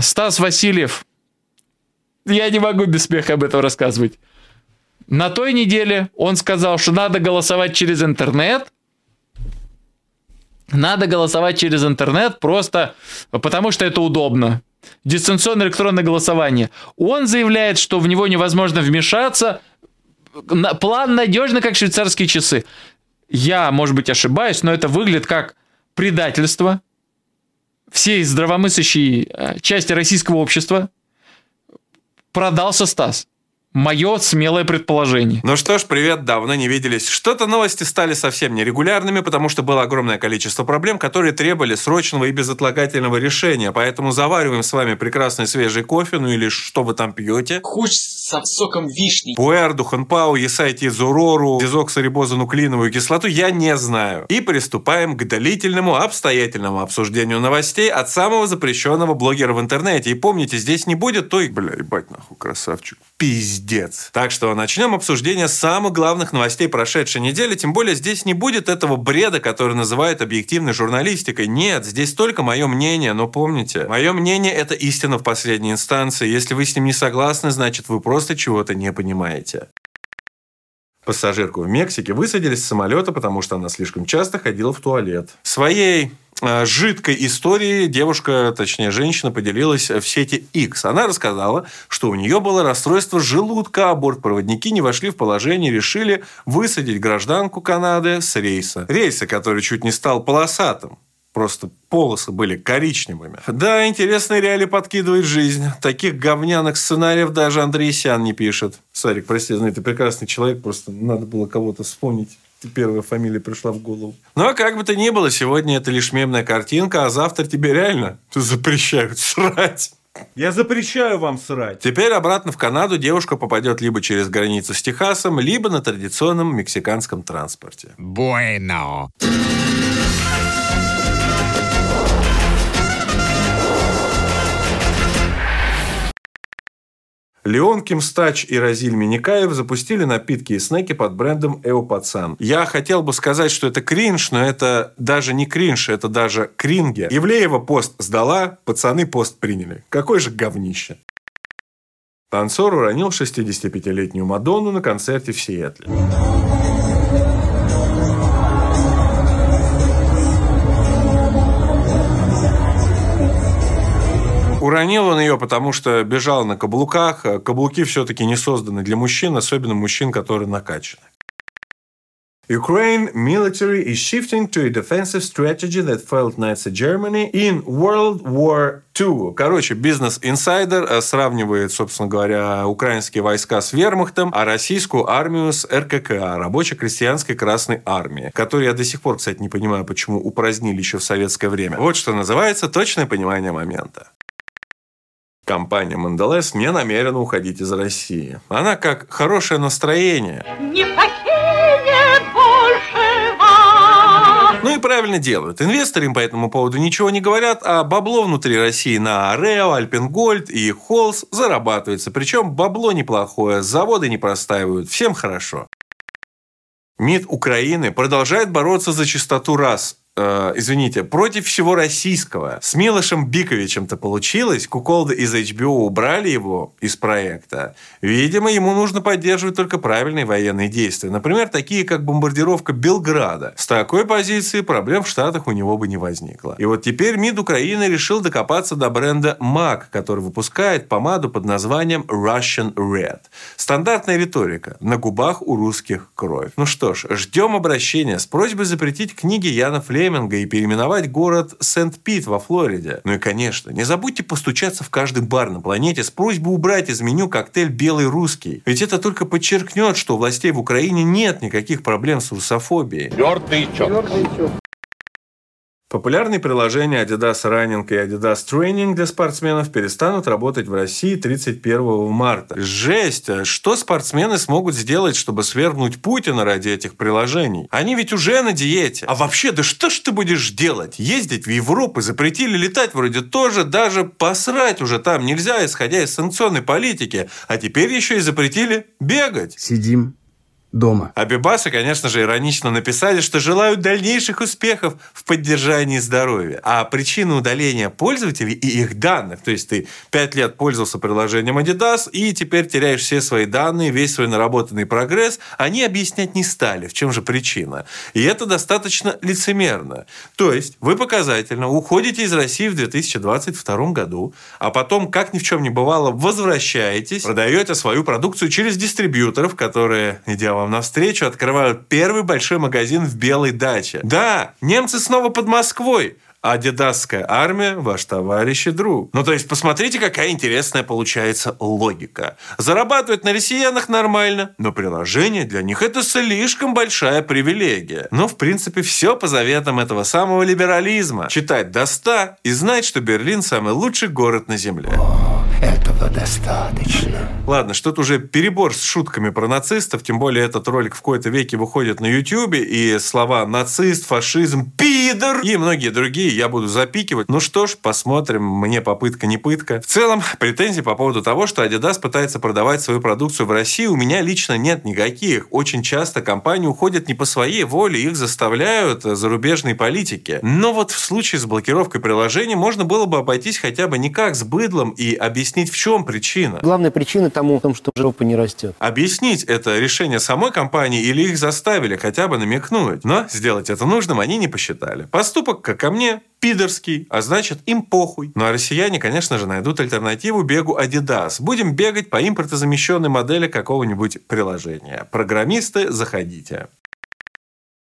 Стас Васильев. Я не могу без смеха об этом рассказывать. На той неделе он сказал, что надо голосовать через интернет. Надо голосовать через интернет просто потому, что это удобно. Дистанционное электронное голосование. Он заявляет, что в него невозможно вмешаться. План надежный, как швейцарские часы. Я, может быть, ошибаюсь, но это выглядит как предательство всей здравомыслящей э, части российского общества. Продался Стас. Мое смелое предположение. Ну что ж, привет, давно не виделись. Что-то новости стали совсем нерегулярными, потому что было огромное количество проблем, которые требовали срочного и безотлагательного решения. Поэтому завариваем с вами прекрасный свежий кофе, ну или что вы там пьете. Хуч со соком вишни. Пуэр, Духанпау, Есайтизурору, дезоксорибозонуклеиновую кислоту я не знаю. И приступаем к длительному обстоятельному обсуждению новостей от самого запрещенного блогера в интернете. И помните, здесь не будет той... Бля, ебать нахуй, красавчик. Пиздец пиздец. Так что начнем обсуждение самых главных новостей прошедшей недели. Тем более здесь не будет этого бреда, который называют объективной журналистикой. Нет, здесь только мое мнение. Но помните, мое мнение – это истина в последней инстанции. Если вы с ним не согласны, значит вы просто чего-то не понимаете. Пассажирку в Мексике высадили с самолета, потому что она слишком часто ходила в туалет. Своей жидкой истории девушка, точнее женщина, поделилась в сети X. Она рассказала, что у нее было расстройство желудка, а бортпроводники не вошли в положение решили высадить гражданку Канады с рейса. Рейса, который чуть не стал полосатым. Просто полосы были коричневыми. Да, интересные реалии подкидывает жизнь. Таких говняных сценариев даже Андрей Сян не пишет. Сарик, прости, знаю, ты прекрасный человек, просто надо было кого-то вспомнить первая фамилия пришла в голову. Ну, а как бы то ни было, сегодня это лишь мемная картинка, а завтра тебе реально запрещают срать. Я запрещаю вам срать. Теперь обратно в Канаду девушка попадет либо через границу с Техасом, либо на традиционном мексиканском транспорте. Bueno. Леон Кимстач и Разиль Миникаев запустили напитки и снеки под брендом Эопацан. Я хотел бы сказать, что это кринж, но это даже не кринж, это даже кринги. Евлеева пост сдала, пацаны пост приняли. Какой же говнище. Танцор уронил 65-летнюю Мадонну на концерте в Сиэтле. Уронил он ее, потому что бежал на каблуках. Каблуки все-таки не созданы для мужчин, особенно мужчин, которые накачаны. Ukraine military is shifting to a defensive strategy that failed Nazi Germany in World War II. Короче, бизнес-инсайдер э, сравнивает, собственно говоря, украинские войска с вермахтом, а российскую армию с РККА, рабоче-крестьянской Красной Армии, которую я до сих пор, кстати, не понимаю, почему упразднили еще в советское время. Вот что называется точное понимание момента. Компания Монделес не намерена уходить из России. Она как хорошее настроение. Не Ну и правильно делают. Инвесторы им по этому поводу ничего не говорят, а бабло внутри России на Арео, Альпенгольд и Холс зарабатывается. Причем бабло неплохое, заводы не простаивают, всем хорошо. МИД Украины продолжает бороться за чистоту рас, э, извините, против всего российского. С Милошем Биковичем-то получилось. Куколда из HBO убрали его из проекта. Видимо, ему нужно поддерживать только правильные военные действия. Например, такие, как бомбардировка Белграда. С такой позиции проблем в Штатах у него бы не возникло. И вот теперь МИД Украины решил докопаться до бренда MAC, который выпускает помаду под названием Russian Red. Стандартная риторика. На губах у русских кровь. Ну что ж, ждем обращения с просьбой запретить книги Яна Флейма Флеминга и переименовать город Сент-Пит во Флориде. Ну и, конечно, не забудьте постучаться в каждый бар на планете с просьбой убрать из меню коктейль «Белый русский». Ведь это только подчеркнет, что у властей в Украине нет никаких проблем с русофобией. Твердый чок. Популярные приложения Adidas Running и Adidas Training для спортсменов перестанут работать в России 31 марта. Жесть! А что спортсмены смогут сделать, чтобы свергнуть Путина ради этих приложений? Они ведь уже на диете. А вообще, да что ж ты будешь делать? Ездить в Европу запретили летать вроде тоже, даже посрать уже там нельзя, исходя из санкционной политики. А теперь еще и запретили бегать. Сидим дома. А Бибасы, конечно же, иронично написали, что желают дальнейших успехов в поддержании здоровья. А причина удаления пользователей и их данных, то есть ты пять лет пользовался приложением Adidas и теперь теряешь все свои данные, весь свой наработанный прогресс, они объяснять не стали, в чем же причина. И это достаточно лицемерно. То есть вы показательно уходите из России в 2022 году, а потом, как ни в чем не бывало, возвращаетесь, продаете свою продукцию через дистрибьюторов, которые, идя вам навстречу, открывают первый большой магазин в Белой даче. Да, немцы снова под Москвой. Адидасская армия – ваш товарищ и друг. Ну, то есть, посмотрите, какая интересная получается логика. Зарабатывать на россиянах нормально, но приложение для них – это слишком большая привилегия. Ну, в принципе, все по заветам этого самого либерализма. Читать до 100 и знать, что Берлин – самый лучший город на Земле. Этого достаточно. Ладно, что-то уже перебор с шутками про нацистов, тем более этот ролик в какой-то веке выходит на Ютьюбе, и слова нацист, фашизм, пидор и многие другие я буду запикивать. Ну что ж, посмотрим, мне попытка не пытка. В целом, претензий по поводу того, что Adidas пытается продавать свою продукцию в России, у меня лично нет никаких. Очень часто компании уходят не по своей воле, их заставляют зарубежные политики. Но вот в случае с блокировкой приложений можно было бы обойтись хотя бы не как с быдлом и объяснить, в чем причина. Главная причина тому что жопа не растет. Объяснить это решение самой компании или их заставили хотя бы намекнуть. Но сделать это нужным они не посчитали. Поступок, как ко мне, пидорский, а значит им похуй. Ну а россияне, конечно же, найдут альтернативу бегу Adidas. Будем бегать по импортозамещенной модели какого-нибудь приложения. Программисты, заходите.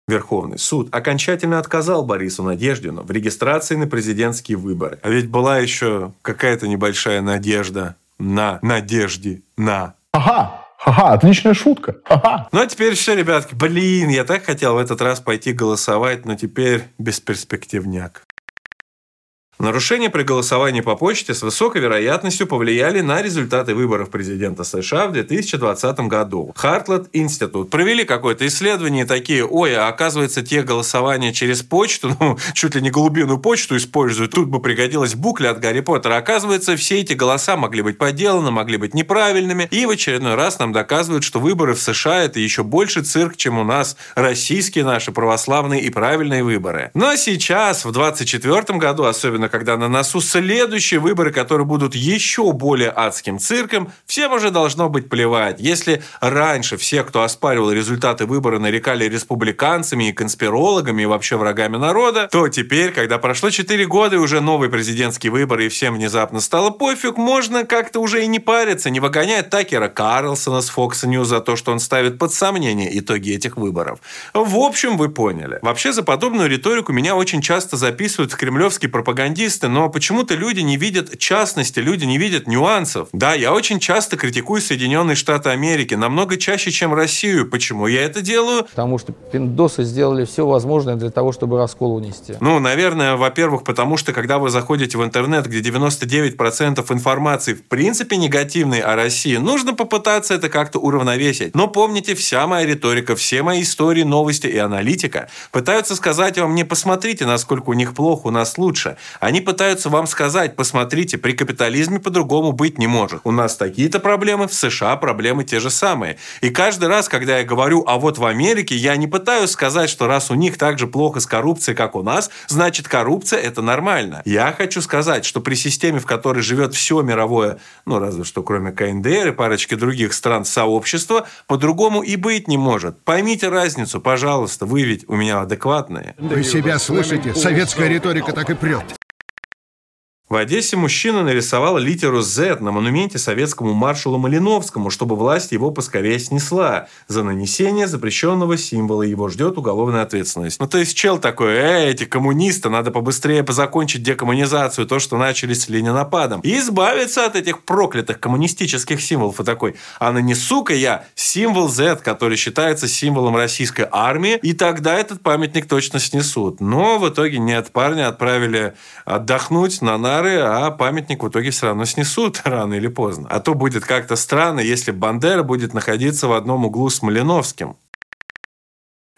Верховный суд окончательно отказал Борису Надеждину в регистрации на президентские выборы. А ведь была еще какая-то небольшая надежда на надежде на. Ага, Ага, отличная шутка. Ага. Ну а теперь все, ребятки. Блин, я так хотел в этот раз пойти голосовать, но теперь бесперспективняк. Нарушения при голосовании по почте с высокой вероятностью повлияли на результаты выборов президента США в 2020 году. Хартлет Институт провели какое-то исследование такие, ой, а оказывается, те голосования через почту, ну, чуть ли не голубиную почту используют, тут бы пригодилась букля от Гарри Поттера. Оказывается, все эти голоса могли быть подделаны, могли быть неправильными, и в очередной раз нам доказывают, что выборы в США это еще больше цирк, чем у нас российские наши православные и правильные выборы. Но сейчас, в 2024 году, особенно когда на носу следующие выборы, которые будут еще более адским цирком, всем уже должно быть плевать. Если раньше все, кто оспаривал результаты выбора, нарекали республиканцами и конспирологами и вообще врагами народа, то теперь, когда прошло 4 года и уже новые президентские выборы и всем внезапно стало пофиг, можно как-то уже и не париться, не выгонять Такера Карлсона с Fox News за то, что он ставит под сомнение итоги этих выборов. В общем, вы поняли. Вообще, за подобную риторику меня очень часто записывают кремлевские пропагандисты, но почему-то люди не видят частности, люди не видят нюансов. Да, я очень часто критикую Соединенные Штаты Америки, намного чаще, чем Россию. Почему я это делаю? Потому что пиндосы сделали все возможное для того, чтобы раскол унести. Ну, наверное, во-первых, потому что когда вы заходите в интернет, где 99% информации в принципе негативной о России, нужно попытаться это как-то уравновесить. Но помните, вся моя риторика, все мои истории, новости и аналитика пытаются сказать вам, не посмотрите, насколько у них плохо, у нас лучше. Они пытаются вам сказать, посмотрите, при капитализме по-другому быть не может. У нас такие-то проблемы, в США проблемы те же самые. И каждый раз, когда я говорю, а вот в Америке, я не пытаюсь сказать, что раз у них так же плохо с коррупцией, как у нас, значит коррупция это нормально. Я хочу сказать, что при системе, в которой живет все мировое, ну разве что кроме КНДР и парочки других стран сообщества, по-другому и быть не может. Поймите разницу, пожалуйста, вы ведь у меня адекватные. Вы себя слышите? Советская риторика так и прет. В Одессе мужчина нарисовал литеру Z на монументе советскому маршалу Малиновскому, чтобы власть его поскорее снесла. За нанесение запрещенного символа его ждет уголовная ответственность. Ну, то есть чел такой, э, эти коммунисты, надо побыстрее позакончить декоммунизацию, то, что начали с ленинопадом, и избавиться от этих проклятых коммунистических символов. И такой, а нанесу-ка я символ Z, который считается символом российской армии, и тогда этот памятник точно снесут. Но в итоге нет, парня отправили отдохнуть на нары, а памятник в итоге все равно снесут рано или поздно. А то будет как-то странно, если Бандера будет находиться в одном углу с Малиновским.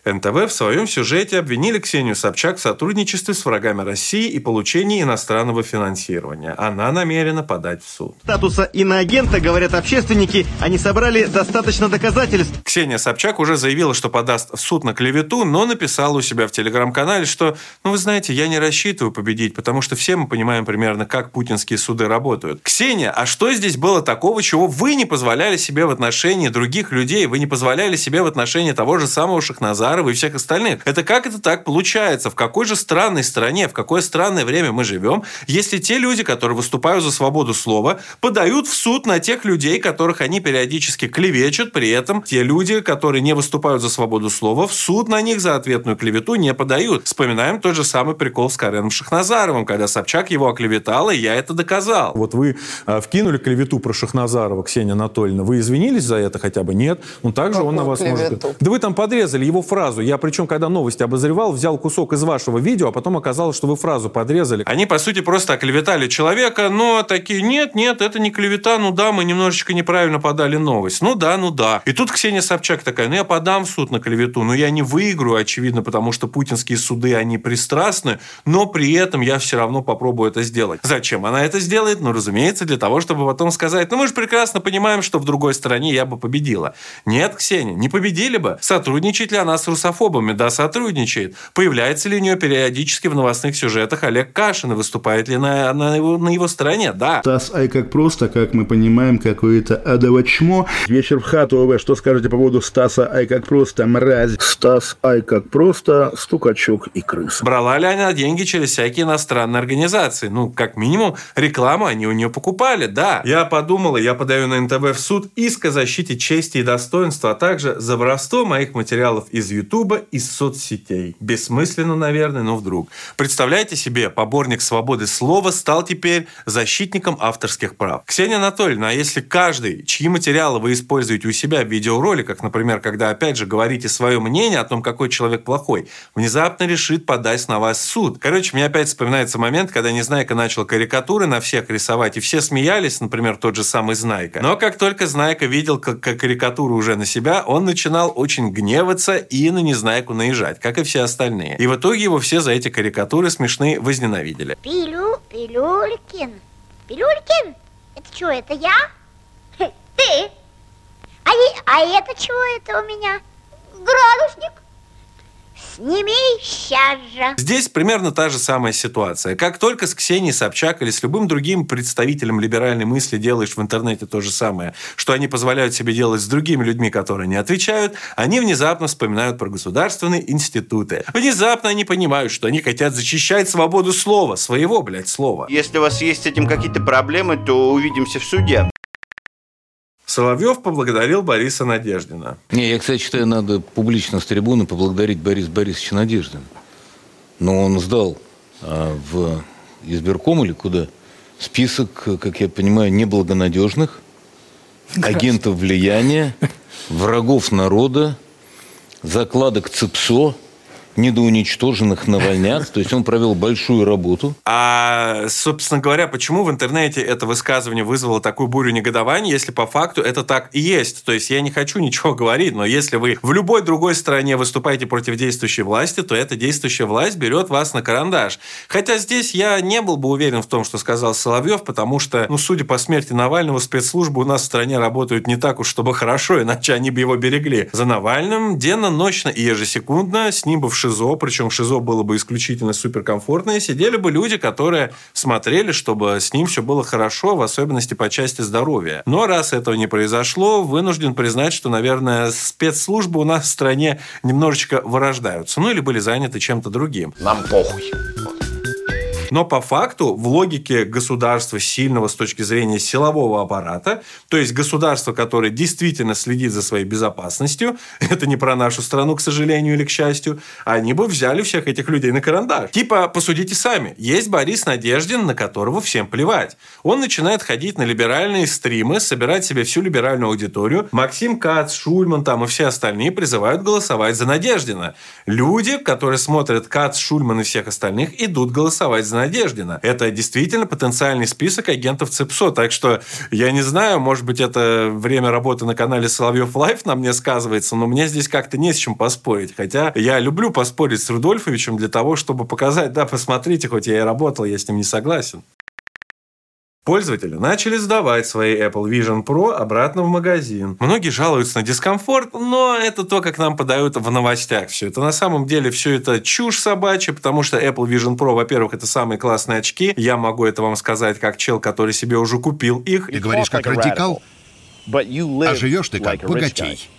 НТВ в своем сюжете обвинили Ксению Собчак в сотрудничестве с врагами России и получении иностранного финансирования. Она намерена подать в суд. Статуса иноагента, говорят общественники, они собрали достаточно доказательств. Ксения Собчак уже заявила, что подаст в суд на клевету, но написала у себя в телеграм-канале, что, ну вы знаете, я не рассчитываю победить, потому что все мы понимаем примерно, как путинские суды работают. Ксения, а что здесь было такого, чего вы не позволяли себе в отношении других людей? Вы не позволяли себе в отношении того же самого Шахназара Назарова и всех остальных. Это как это так получается? В какой же странной стране, в какое странное время мы живем, если те люди, которые выступают за свободу слова, подают в суд на тех людей, которых они периодически клевечут, при этом те люди, которые не выступают за свободу слова, в суд на них за ответную клевету не подают. Вспоминаем тот же самый прикол с Кареном Шахназаровым, когда Собчак его оклеветал, и я это доказал. Вот вы э, вкинули клевету про Шахназарова, Ксения Анатольевна. Вы извинились за это хотя бы? Нет. Ну, также он на вас клевету? может... Да вы там подрезали его фразу фразу. Я причем, когда новости обозревал, взял кусок из вашего видео, а потом оказалось, что вы фразу подрезали. Они, по сути, просто оклеветали человека, но такие, нет, нет, это не клевета, ну да, мы немножечко неправильно подали новость. Ну да, ну да. И тут Ксения Собчак такая, ну я подам в суд на клевету, но я не выиграю, очевидно, потому что путинские суды, они пристрастны, но при этом я все равно попробую это сделать. Зачем она это сделает? Ну, разумеется, для того, чтобы потом сказать, ну мы же прекрасно понимаем, что в другой стране я бы победила. Нет, Ксения, не победили бы. Сотрудничает ли она с русофобами, да, сотрудничает. Появляется ли у нее периодически в новостных сюжетах Олег Кашин и выступает ли на, на, его, на его стороне, да. Стас Ай как просто, как мы понимаем, какое-то адово чмо. Вечер в хату, ОВ, что скажете по поводу Стаса Ай как просто, мразь? Стас Ай как просто, стукачок и крыса. Брала ли она деньги через всякие иностранные организации? Ну, как минимум, рекламу они у нее покупали, да. Я подумала, я подаю на НТВ в суд иск о защите чести и достоинства, а также за воровство моих материалов из Ютуба из соцсетей. Бессмысленно, наверное, но вдруг. Представляете себе, поборник свободы слова стал теперь защитником авторских прав. Ксения Анатольевна, а если каждый, чьи материалы вы используете у себя в видеороликах, например, когда опять же говорите свое мнение о том, какой человек плохой, внезапно решит подать на вас суд. Короче, мне опять вспоминается момент, когда Незнайка начал карикатуры на всех рисовать, и все смеялись, например, тот же самый Знайка. Но как только Знайка видел как карикатуру уже на себя, он начинал очень гневаться и на Незнайку наезжать, как и все остальные. И в итоге его все за эти карикатуры смешные возненавидели. Пилю, Пилюлькин. Пилюлькин? Это что, это я? Ты? А, и- а это что это у меня? Градусник? Сними сейчас же. Здесь примерно та же самая ситуация. Как только с Ксенией Собчак или с любым другим представителем либеральной мысли делаешь в интернете то же самое, что они позволяют себе делать с другими людьми, которые не отвечают, они внезапно вспоминают про государственные институты. Внезапно они понимают, что они хотят защищать свободу слова, своего, блядь, слова. Если у вас есть с этим какие-то проблемы, то увидимся в суде. Соловьев поблагодарил Бориса Надеждина. Не, я, кстати, считаю, надо публично с трибуны поблагодарить Бориса Борисовича Надеждина. Но он сдал а, в избирком или куда список, как я понимаю, неблагонадежных, агентов влияния, врагов народа, закладок ЦИПСО, недоуничтоженных навальнят. То есть он провел большую работу. А, собственно говоря, почему в интернете это высказывание вызвало такую бурю негодования, если по факту это так и есть? То есть я не хочу ничего говорить, но если вы в любой другой стране выступаете против действующей власти, то эта действующая власть берет вас на карандаш. Хотя здесь я не был бы уверен в том, что сказал Соловьев, потому что, ну, судя по смерти Навального, спецслужбы у нас в стране работают не так уж, чтобы хорошо, иначе они бы его берегли. За Навальным денно, ночно и ежесекундно, с ним бы в ШИЗО, причем ШИЗО было бы исключительно суперкомфортное, сидели бы люди, которые смотрели, чтобы с ним все было хорошо, в особенности по части здоровья. Но раз этого не произошло, вынужден признать, что, наверное, спецслужбы у нас в стране немножечко вырождаются. Ну или были заняты чем-то другим. Нам похуй. Но по факту в логике государства сильного с точки зрения силового аппарата, то есть государство, которое действительно следит за своей безопасностью, это не про нашу страну, к сожалению или к счастью, они бы взяли всех этих людей на карандаш. Типа, посудите сами, есть Борис Надеждин, на которого всем плевать. Он начинает ходить на либеральные стримы, собирать себе всю либеральную аудиторию. Максим Кац, Шульман там и все остальные призывают голосовать за Надеждина. Люди, которые смотрят Кац, Шульман и всех остальных, идут голосовать за Надеждина. Это действительно потенциальный список агентов ЦИПСО. Так что я не знаю, может быть, это время работы на канале Соловьёв Live на мне сказывается, но мне здесь как-то не с чем поспорить. Хотя я люблю поспорить с Рудольфовичем для того, чтобы показать, да, посмотрите, хоть я и работал, я с ним не согласен. Пользователи начали сдавать свои Apple Vision Pro обратно в магазин. Многие жалуются на дискомфорт, но это то, как нам подают в новостях все это. На самом деле все это чушь собачья, потому что Apple Vision Pro, во-первых, это самые классные очки. Я могу это вам сказать как чел, который себе уже купил их. Ты говоришь как радикал, а живешь ты как богатей.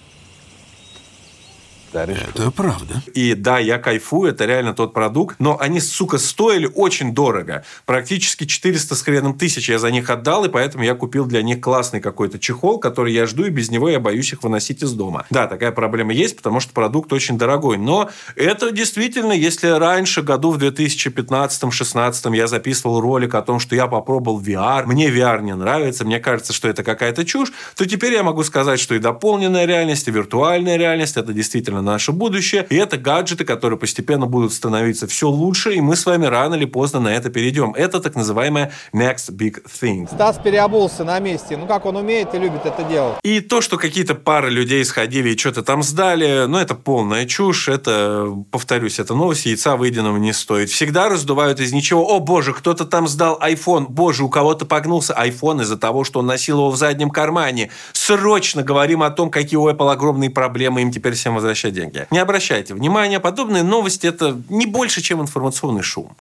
Это правда. И да, я кайфую, это реально тот продукт, но они, сука, стоили очень дорого. Практически 400 с хреном тысяч я за них отдал, и поэтому я купил для них классный какой-то чехол, который я жду, и без него я боюсь их выносить из дома. Да, такая проблема есть, потому что продукт очень дорогой. Но это действительно, если раньше, году в 2015-16 я записывал ролик о том, что я попробовал VR, мне VR не нравится, мне кажется, что это какая-то чушь, то теперь я могу сказать, что и дополненная реальность, и виртуальная реальность, это действительно на наше будущее. И это гаджеты, которые постепенно будут становиться все лучше, и мы с вами рано или поздно на это перейдем. Это так называемая next big thing. Стас переобулся на месте. Ну, как он умеет и любит это делать. И то, что какие-то пары людей сходили и что-то там сдали, ну, это полная чушь. Это, повторюсь, это новость, яйца выеденного не стоит. Всегда раздувают из ничего. О, боже, кто-то там сдал iPhone. Боже, у кого-то погнулся iPhone из-за того, что он носил его в заднем кармане. Срочно говорим о том, какие у Apple огромные проблемы, им теперь всем возвращать деньги. Не обращайте внимания, подобные новости это не больше, чем информационный шум.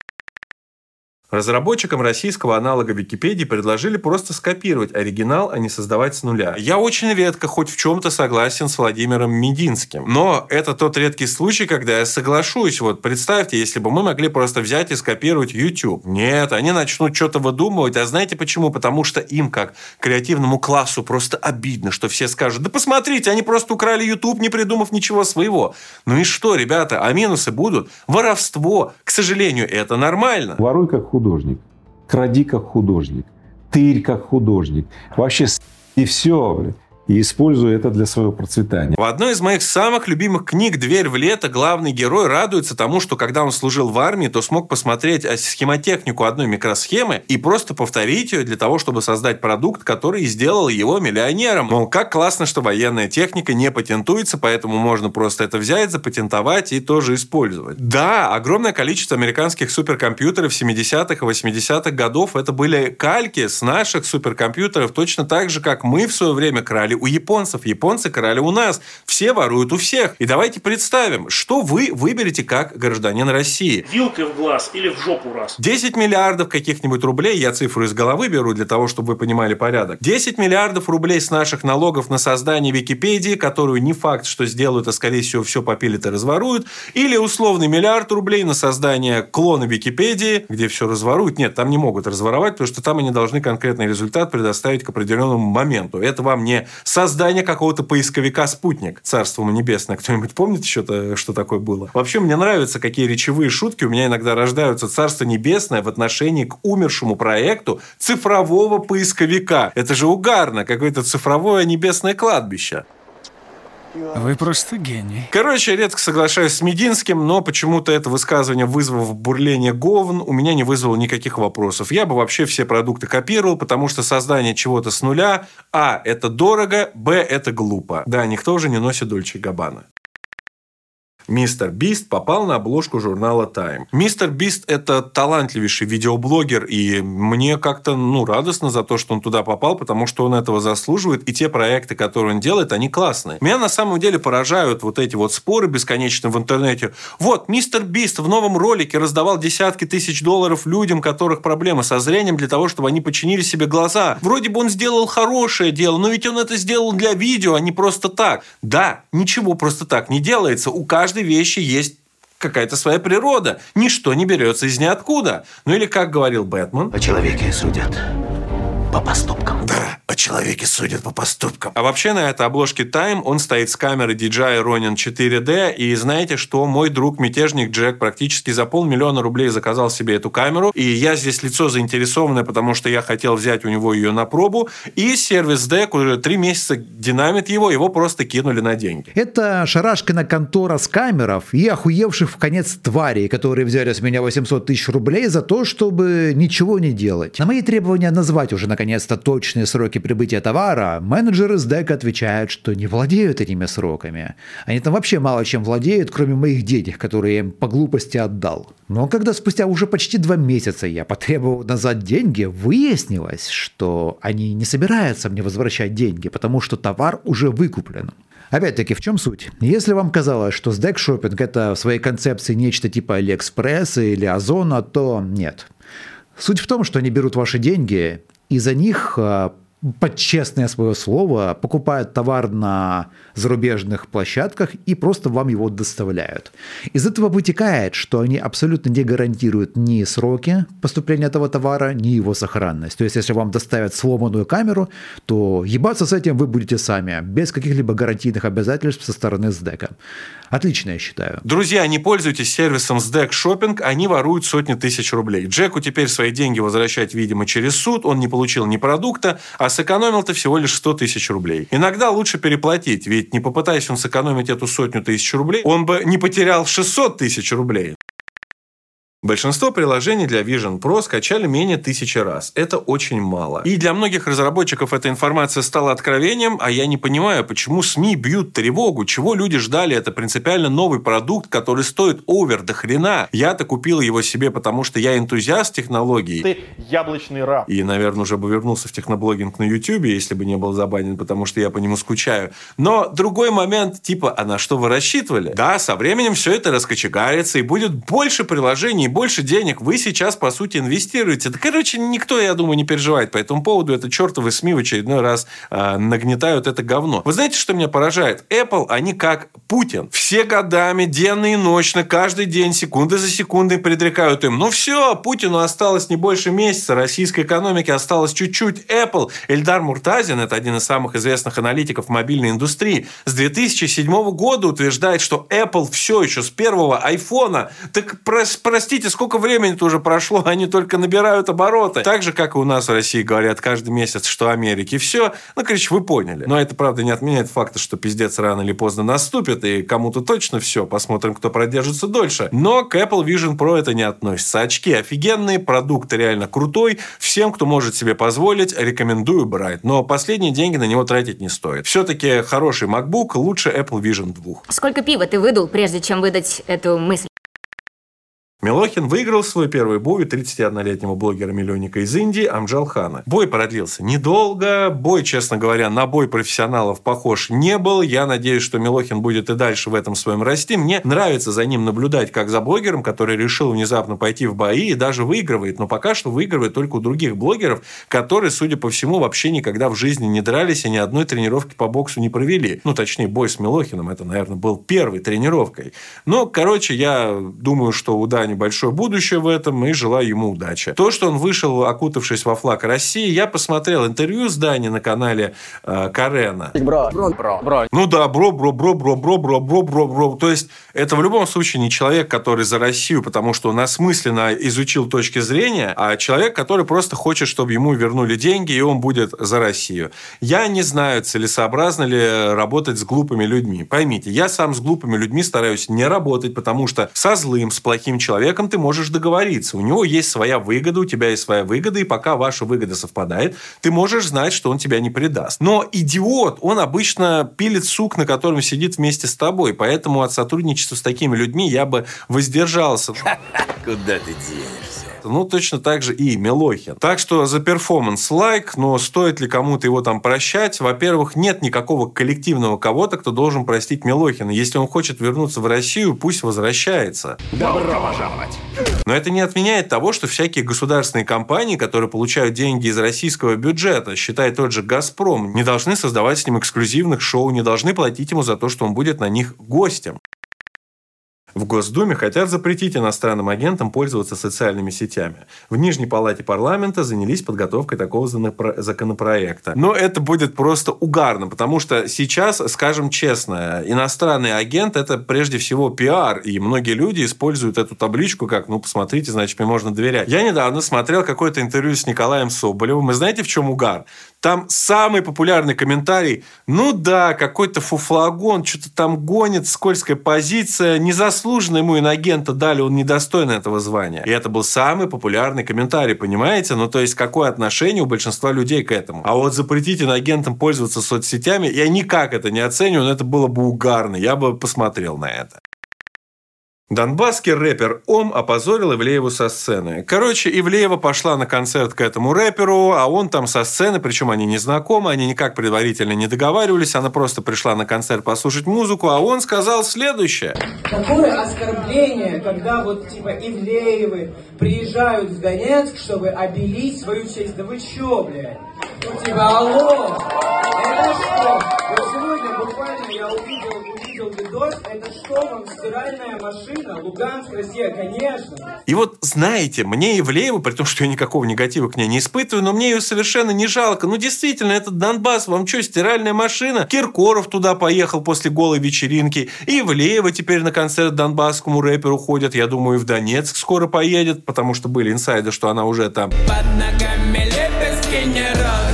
Разработчикам российского аналога Википедии предложили просто скопировать оригинал, а не создавать с нуля. Я очень редко хоть в чем-то согласен с Владимиром Мединским. Но это тот редкий случай, когда я соглашусь. Вот представьте, если бы мы могли просто взять и скопировать YouTube. Нет, они начнут что-то выдумывать. А знаете почему? Потому что им, как креативному классу, просто обидно, что все скажут, да посмотрите, они просто украли YouTube, не придумав ничего своего. Ну и что, ребята, а минусы будут? Воровство. К сожалению, это нормально. Воруй как художник, кради как художник, тырь как художник. Вообще и все, блядь и использую это для своего процветания. В одной из моих самых любимых книг «Дверь в лето» главный герой радуется тому, что когда он служил в армии, то смог посмотреть схемотехнику одной микросхемы и просто повторить ее для того, чтобы создать продукт, который сделал его миллионером. Мол, как классно, что военная техника не патентуется, поэтому можно просто это взять, запатентовать и тоже использовать. Да, огромное количество американских суперкомпьютеров 70-х и 80-х годов это были кальки с наших суперкомпьютеров, точно так же, как мы в свое время крали у японцев, японцы крали у нас. Все воруют у всех. И давайте представим, что вы выберете как гражданин России. Вилкой в глаз или в жопу раз. 10 миллиардов каких-нибудь рублей, я цифру из головы беру для того, чтобы вы понимали порядок. 10 миллиардов рублей с наших налогов на создание Википедии, которую не факт, что сделают, а скорее всего все попилят и разворуют. Или условный миллиард рублей на создание клона Википедии, где все разворуют. Нет, там не могут разворовать, потому что там они должны конкретный результат предоставить к определенному моменту. Это вам не создание какого-то поисковика «Спутник». Царство небесное. Кто-нибудь помнит еще, что такое было? Вообще, мне нравятся, какие речевые шутки у меня иногда рождаются. Царство небесное в отношении к умершему проекту цифрового поисковика. Это же угарно. Какое-то цифровое небесное кладбище. Вы просто гений. Короче, я редко соглашаюсь с Мединским, но почему-то это высказывание, вызвав бурление говн, у меня не вызвало никаких вопросов. Я бы вообще все продукты копировал, потому что создание чего-то с нуля, а, это дорого, б, это глупо. Да, никто уже не носит Дольче Габбана. Мистер Бист попал на обложку журнала Time. Мистер Бист – это талантливейший видеоблогер, и мне как-то ну, радостно за то, что он туда попал, потому что он этого заслуживает, и те проекты, которые он делает, они классные. Меня на самом деле поражают вот эти вот споры бесконечно в интернете. Вот, мистер Бист в новом ролике раздавал десятки тысяч долларов людям, которых проблемы со зрением, для того, чтобы они починили себе глаза. Вроде бы он сделал хорошее дело, но ведь он это сделал для видео, а не просто так. Да, ничего просто так не делается. У каждого каждой вещи есть какая-то своя природа. Ничто не берется из ниоткуда. Ну или как говорил Бэтмен. О человеке судят по поступкам. Да, о человеке судят по поступкам. А вообще на этой обложке Time он стоит с камерой DJI Ronin 4D. И знаете, что мой друг мятежник Джек практически за полмиллиона рублей заказал себе эту камеру. И я здесь лицо заинтересованное, потому что я хотел взять у него ее на пробу. И сервис Deck уже три месяца динамит его, его просто кинули на деньги. Это шарашкина контора с камеров и охуевших в конец тварей, которые взяли с меня 800 тысяч рублей за то, чтобы ничего не делать. На мои требования назвать уже наконец-то точные сроки прибытия товара, менеджеры с дека отвечают, что не владеют этими сроками. Они там вообще мало чем владеют, кроме моих денег, которые я им по глупости отдал. Но когда спустя уже почти два месяца я потребовал назад деньги, выяснилось, что они не собираются мне возвращать деньги, потому что товар уже выкуплен. Опять-таки, в чем суть? Если вам казалось, что SDEC шопинг это в своей концепции нечто типа Алиэкспресса или Озона, то нет. Суть в том, что они берут ваши деньги и за них а, под честное свое слово покупают товар на зарубежных площадках и просто вам его доставляют. Из этого вытекает, что они абсолютно не гарантируют ни сроки поступления этого товара, ни его сохранность. То есть, если вам доставят сломанную камеру, то ебаться с этим вы будете сами, без каких-либо гарантийных обязательств со стороны СДЭКа. Отлично, я считаю. Друзья, не пользуйтесь сервисом SDEC Shopping, они воруют сотни тысяч рублей. Джеку теперь свои деньги возвращать, видимо, через суд, он не получил ни продукта, а сэкономил-то всего лишь 100 тысяч рублей. Иногда лучше переплатить, ведь не попытаясь он сэкономить эту сотню тысяч рублей, он бы не потерял 600 тысяч рублей. Большинство приложений для Vision Pro скачали менее тысячи раз. Это очень мало. И для многих разработчиков эта информация стала откровением, а я не понимаю, почему СМИ бьют тревогу, чего люди ждали. Это принципиально новый продукт, который стоит овер до хрена. Я-то купил его себе, потому что я энтузиаст технологий. Ты яблочный раб. И, наверное, уже бы вернулся в техноблогинг на YouTube, если бы не был забанен, потому что я по нему скучаю. Но другой момент, типа, а на что вы рассчитывали? Да, со временем все это раскочегарится, и будет больше приложений, больше денег вы сейчас, по сути, инвестируете. Да, короче, никто, я думаю, не переживает по этому поводу. Это чертовы СМИ в очередной раз э, нагнетают это говно. Вы знаете, что меня поражает? Apple, они как Путин. Все годами, денно и ночно, каждый день, секунды за секундой предрекают им. Ну все, Путину осталось не больше месяца, российской экономике осталось чуть-чуть. Apple, Эльдар Муртазин, это один из самых известных аналитиков мобильной индустрии, с 2007 года утверждает, что Apple все еще с первого айфона. Так прос, простите, сколько времени-то уже прошло, они только набирают обороты. Так же, как и у нас в России говорят каждый месяц, что Америке все. Ну, короче, вы поняли. Но это, правда, не отменяет факта, что пиздец рано или поздно наступит, и кому-то точно все. Посмотрим, кто продержится дольше. Но к Apple Vision Pro это не относится. Очки офигенные, продукт реально крутой. Всем, кто может себе позволить, рекомендую брать. Но последние деньги на него тратить не стоит. Все-таки хороший MacBook лучше Apple Vision 2. Сколько пива ты выдул, прежде чем выдать эту мысль? Милохин выиграл свой первый бой у 31-летнего блогера-миллионника из Индии Амджал Хана. Бой продлился недолго. Бой, честно говоря, на бой профессионалов похож не был. Я надеюсь, что Милохин будет и дальше в этом своем расти. Мне нравится за ним наблюдать, как за блогером, который решил внезапно пойти в бои и даже выигрывает. Но пока что выигрывает только у других блогеров, которые, судя по всему, вообще никогда в жизни не дрались и ни одной тренировки по боксу не провели. Ну, точнее, бой с Милохиным, это, наверное, был первой тренировкой. Но, короче, я думаю, что у Дани большое будущее в этом и желаю ему удачи. То, что он вышел, окутавшись во флаг России, я посмотрел интервью с Дани на канале э, Карена. Бро, бро, бро, бро. Ну да, бро, бро, бро, бро, бро, бро, бро, бро, бро. То есть, это в любом случае не человек, который за Россию, потому что он осмысленно изучил точки зрения, а человек, который просто хочет, чтобы ему вернули деньги, и он будет за Россию. Я не знаю, целесообразно ли работать с глупыми людьми. Поймите, я сам с глупыми людьми стараюсь не работать, потому что со злым, с плохим человеком ты можешь договориться. У него есть своя выгода, у тебя есть своя выгода, и пока ваша выгода совпадает, ты можешь знать, что он тебя не предаст. Но идиот, он обычно пилит сук, на котором сидит вместе с тобой. Поэтому от сотрудничества с такими людьми я бы воздержался. Куда ты денешься? Ну, точно так же и Милохин. Так что за перформанс лайк, но стоит ли кому-то его там прощать? Во-первых, нет никакого коллективного кого-то, кто должен простить Милохина. Если он хочет вернуться в Россию, пусть возвращается. Добро пожаловать! Но это не отменяет того, что всякие государственные компании, которые получают деньги из российского бюджета, считай тот же «Газпром», не должны создавать с ним эксклюзивных шоу, не должны платить ему за то, что он будет на них гостем. В Госдуме хотят запретить иностранным агентам пользоваться социальными сетями. В Нижней палате парламента занялись подготовкой такого законопроекта. Но это будет просто угарно, потому что сейчас, скажем честно, иностранный агент – это прежде всего пиар, и многие люди используют эту табличку как, ну, посмотрите, значит, мне можно доверять. Я недавно смотрел какое-то интервью с Николаем Соболевым, и знаете, в чем угар? Там самый популярный комментарий. Ну да, какой-то фуфлагон, что-то там гонит, скользкая позиция. Незаслуженно ему инагента дали, он недостоин этого звания. И это был самый популярный комментарий, понимаете? Ну, то есть, какое отношение у большинства людей к этому? А вот запретить инагентам пользоваться соцсетями, я никак это не оцениваю, но это было бы угарно. Я бы посмотрел на это. Донбасский рэпер Ом опозорил Ивлееву со сцены. Короче, Ивлеева пошла на концерт к этому рэперу, а он там со сцены, причем они не знакомы, они никак предварительно не договаривались, она просто пришла на концерт послушать музыку, а он сказал следующее. Какое оскорбление, когда вот типа Ивлеевы приезжают в Донецк, чтобы обелить свою честь. Да вы чё, блядь? Ну типа, алло! Это что? Вот сегодня буквально я увидел, увидел видос, это что вам, стиральная машина? Луганск, Россия, конечно. И вот, знаете, мне Ивлеева, при том, что я никакого негатива к ней не испытываю, но мне ее совершенно не жалко. Ну, действительно, этот Донбасс, вам что, стиральная машина? Киркоров туда поехал после голой вечеринки. И Ивлеева теперь на концерт донбасскому рэперу ходят. Я думаю, и в Донецк скоро поедет, потому что были инсайды, что она уже там. Под ногами лепестки не розы,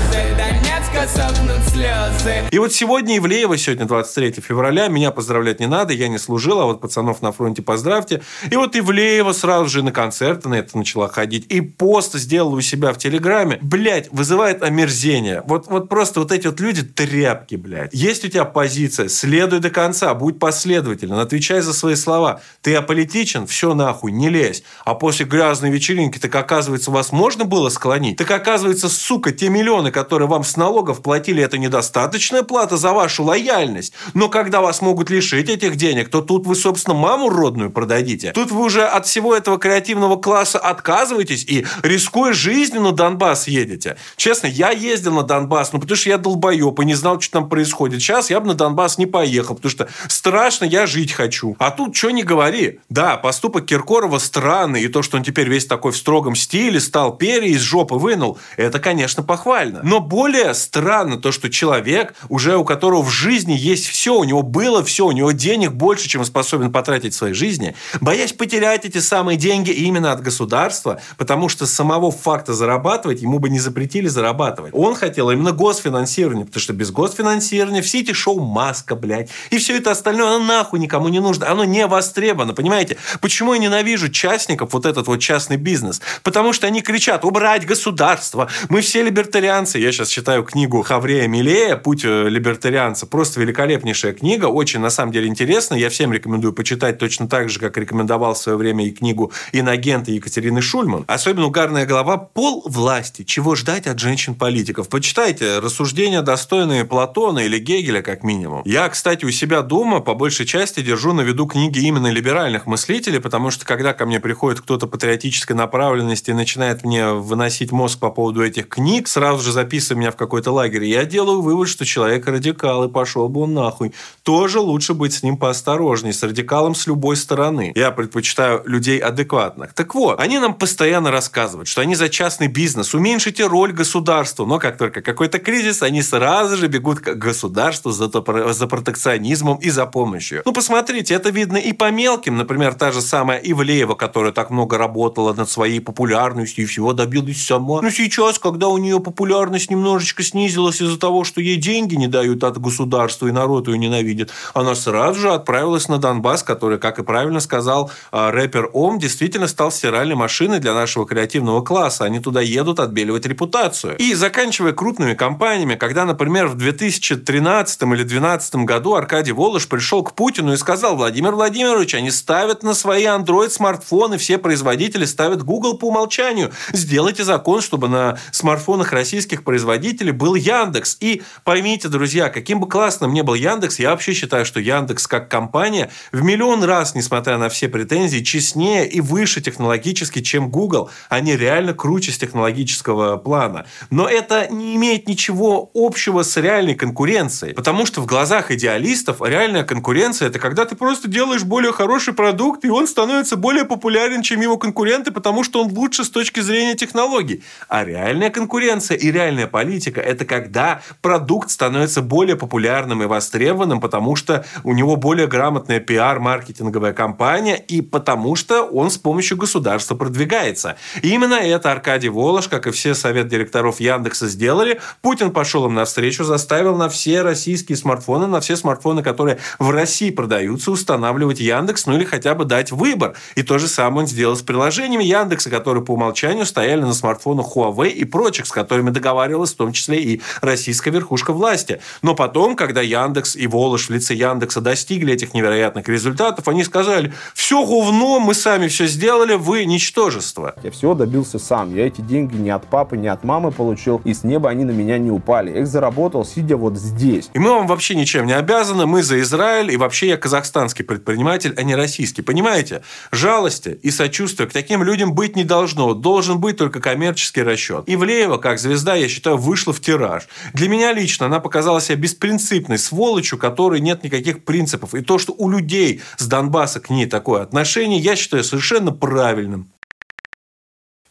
Сохнут слезы. И вот сегодня Ивлеева, сегодня 23 февраля, меня поздравлять не надо, я не служил, а вот пацанов на фронте поздравьте. И вот Ивлеева сразу же на концерты на это начала ходить. И пост сделала у себя в Телеграме. Блять, вызывает омерзение. Вот, вот просто вот эти вот люди тряпки, блядь. Есть у тебя позиция, следуй до конца, будь последователен, отвечай за свои слова. Ты аполитичен, все нахуй, не лезь. А после грязной вечеринки, так оказывается, вас можно было склонить? Так оказывается, сука, те миллионы, которые вам с налогов платили, это недостаточная плата за вашу лояльность. Но когда вас могут лишить этих денег, то тут вы, собственно, маму родную продадите. Тут вы уже от всего этого креативного класса отказываетесь и, рискуя жизнью, на Донбасс едете. Честно, я ездил на Донбасс, ну, потому что я долбоеб и не знал, что там происходит. Сейчас я бы на Донбасс не поехал, потому что страшно, я жить хочу. А тут что не говори. Да, поступок Киркорова странный, и то, что он теперь весь такой в строгом стиле, стал перья из жопы вынул, это, конечно, похвально. Но более странно то, что человек, уже у которого в жизни есть все, у него было все, у него денег больше, чем он способен потратить в своей жизни, боясь потерять эти самые деньги именно от государства, потому что самого факта зарабатывать ему бы не запретили зарабатывать. Он хотел именно госфинансирование, потому что без госфинансирования все эти шоу маска, блядь, и все это остальное, оно нахуй никому не нужно, оно не востребовано, понимаете? Почему я ненавижу частников, вот этот вот частный бизнес? Потому что они кричат, убрать государство, мы все либертарианцы. Я сейчас читаю книгу Хаврея Милея «Путь э, либертарианца». Просто великолепнейшая книга, очень на самом деле интересная. Я всем рекомендую почитать точно так же, как рекомендовал в свое время и книгу инагента Екатерины Шульман. Особенно угарная глава «Пол власти. Чего ждать от женщин-политиков». Почитайте рассуждения, достойные Платона или Гегеля, как минимум. Я, кстати, у себя дома по большей части держу на виду книги именно либеральных мыслителей, потому что когда ко мне приходит кто-то патриотической направленности и начинает мне выносить мозг по поводу этих книг, сразу же записывая меня в какой-то лагерь, я делаю вывод, что человек радикал, и пошел бы он нахуй. Тоже лучше быть с ним поосторожней, с радикалом с любой стороны. Я предпочитаю людей адекватных. Так вот, они нам постоянно рассказывают, что они за частный бизнес, уменьшите роль государства, но как только какой-то кризис, они сразу же бегут к государству за, за протекционизмом и за помощью. Ну, посмотрите, это видно и по мелким, например, та же самая Ивлеева, которая так много работала над своей популярностью и всего добилась сама. Но сейчас, когда у нее популярность немножечко снизилась из-за того, что ей деньги не дают от государства и народ ее ненавидит, она сразу же отправилась на Донбасс, который, как и правильно сказал э, рэпер Ом, действительно стал стиральной машиной для нашего креативного класса. Они туда едут отбеливать репутацию. И заканчивая крупными компаниями, когда, например, в 2013 или 2012 году Аркадий Волош пришел к Путину и сказал, Владимир Владимирович, они ставят на свои Android-смартфоны, все производители ставят Google по умолчанию. Сделайте закон, чтобы на смартфонах российских производителей был Яндекс. И поймите, друзья, каким бы классным ни был Яндекс, я вообще считаю, что Яндекс как компания в миллион раз, несмотря на все претензии, честнее и выше технологически, чем Google. Они реально круче с технологического плана. Но это не имеет ничего общего с реальной конкуренцией. Потому что в глазах идеалистов реальная конкуренция – это когда ты просто делаешь более хороший продукт, и он становится более популярен, чем его конкуренты, потому что он лучше с точки зрения технологий. А реальная конкуренция и реальная политика – это когда продукт становится более популярным и востребованным, потому что у него более грамотная пиар-маркетинговая компания, и потому что он с помощью государства продвигается. И именно это Аркадий Волош, как и все совет директоров Яндекса сделали. Путин пошел им навстречу, заставил на все российские смартфоны, на все смартфоны, которые в России продаются, устанавливать Яндекс, ну или хотя бы дать выбор. И то же самое он сделал с приложениями Яндекса, которые по умолчанию стояли на смартфонах Huawei и прочих, с которыми договаривалась в том числе и российская верхушка власти. Но потом, когда Яндекс и Волош в лице Яндекса достигли этих невероятных результатов, они сказали, все говно, мы сами все сделали, вы ничтожество. Я всего добился сам. Я эти деньги ни от папы, ни от мамы получил, и с неба они на меня не упали. Я их заработал, сидя вот здесь. И мы вам вообще ничем не обязаны, мы за Израиль, и вообще я казахстанский предприниматель, а не российский. Понимаете? Жалости и сочувствия к таким людям быть не должно. Должен быть только коммерческий расчет. Ивлеева, как звезда, я считаю, вышла в тираж. Для меня лично она показала себя беспринципной сволочью, которой нет никаких принципов. И то, что у людей с Донбасса к ней такое отношение, я считаю совершенно правильным.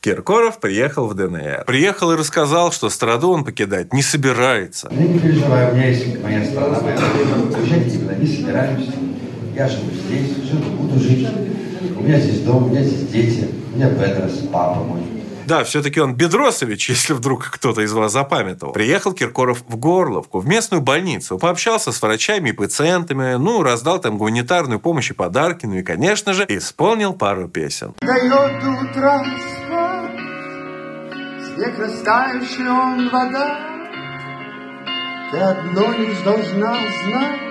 Киркоров приехал в ДНР. Приехал и рассказал, что страну он покидать не собирается. Я не переживаю, у меня есть моя страна, родина. Уезжать никуда не собираюсь. Я живу здесь, живу, буду жить. У меня здесь дом, у меня здесь дети, у меня Петрос, папа мой. Да, все-таки он Бедросович, если вдруг кто-то из вас запамятовал. Приехал Киркоров в Горловку, в местную больницу, пообщался с врачами и пациентами, ну, раздал там гуманитарную помощь и подарки, ну и, конечно же, исполнил пару песен. Дает утро спать, снег растающий он вода, ты одно лишь должна знать,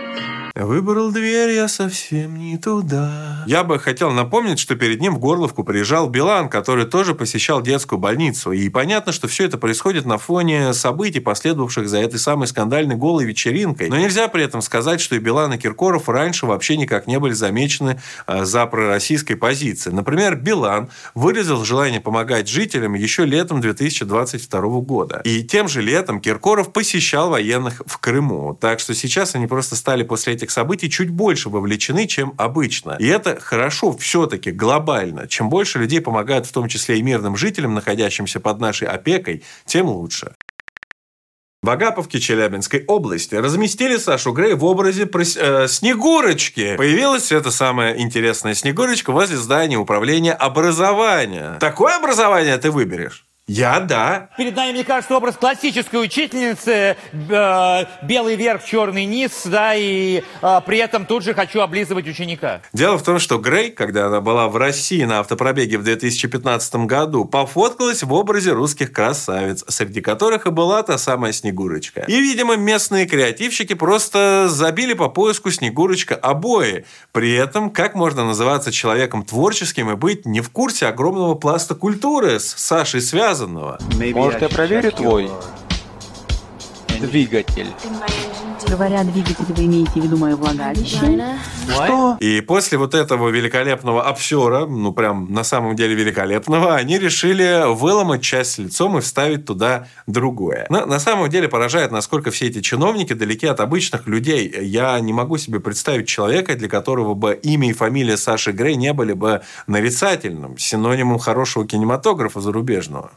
Выбрал дверь я совсем не туда. Я бы хотел напомнить, что перед ним в Горловку приезжал Билан, который тоже посещал детскую больницу. И понятно, что все это происходит на фоне событий, последовавших за этой самой скандальной голой вечеринкой. Но нельзя при этом сказать, что и Билан, и Киркоров раньше вообще никак не были замечены а, за пророссийской позицией. Например, Билан выразил желание помогать жителям еще летом 2022 года. И тем же летом Киркоров посещал военных в Крыму. Так что сейчас они просто стали после этих событий чуть больше вовлечены, чем обычно. И это хорошо все-таки глобально. Чем больше людей помогают, в том числе и мирным жителям, находящимся под нашей опекой, тем лучше. В Агаповке Челябинской области разместили Сашу Грей в образе прос... э, Снегурочки. Появилась эта самая интересная Снегурочка возле здания управления образования. Такое образование ты выберешь? Я да. Перед нами, мне кажется, образ классической учительницы, э, белый верх, черный низ, да, и э, при этом тут же хочу облизывать ученика. Дело в том, что Грей, когда она была в России на автопробеге в 2015 году, пофоткалась в образе русских красавиц, среди которых и была та самая Снегурочка. И, видимо, местные креативщики просто забили по поиску Снегурочка обои. При этом, как можно называться человеком творческим и быть не в курсе огромного пласта культуры с Сашей связанного? Может, я проверю твой двигатель? Говоря двигатель, вы имеете в виду мое влагалище? Что? И после вот этого великолепного обсера, ну прям на самом деле великолепного, они решили выломать часть с лицом и вставить туда другое. Но на самом деле поражает, насколько все эти чиновники далеки от обычных людей. Я не могу себе представить человека, для которого бы имя и фамилия Саши Грей не были бы нарицательным, синонимом хорошего кинематографа зарубежного.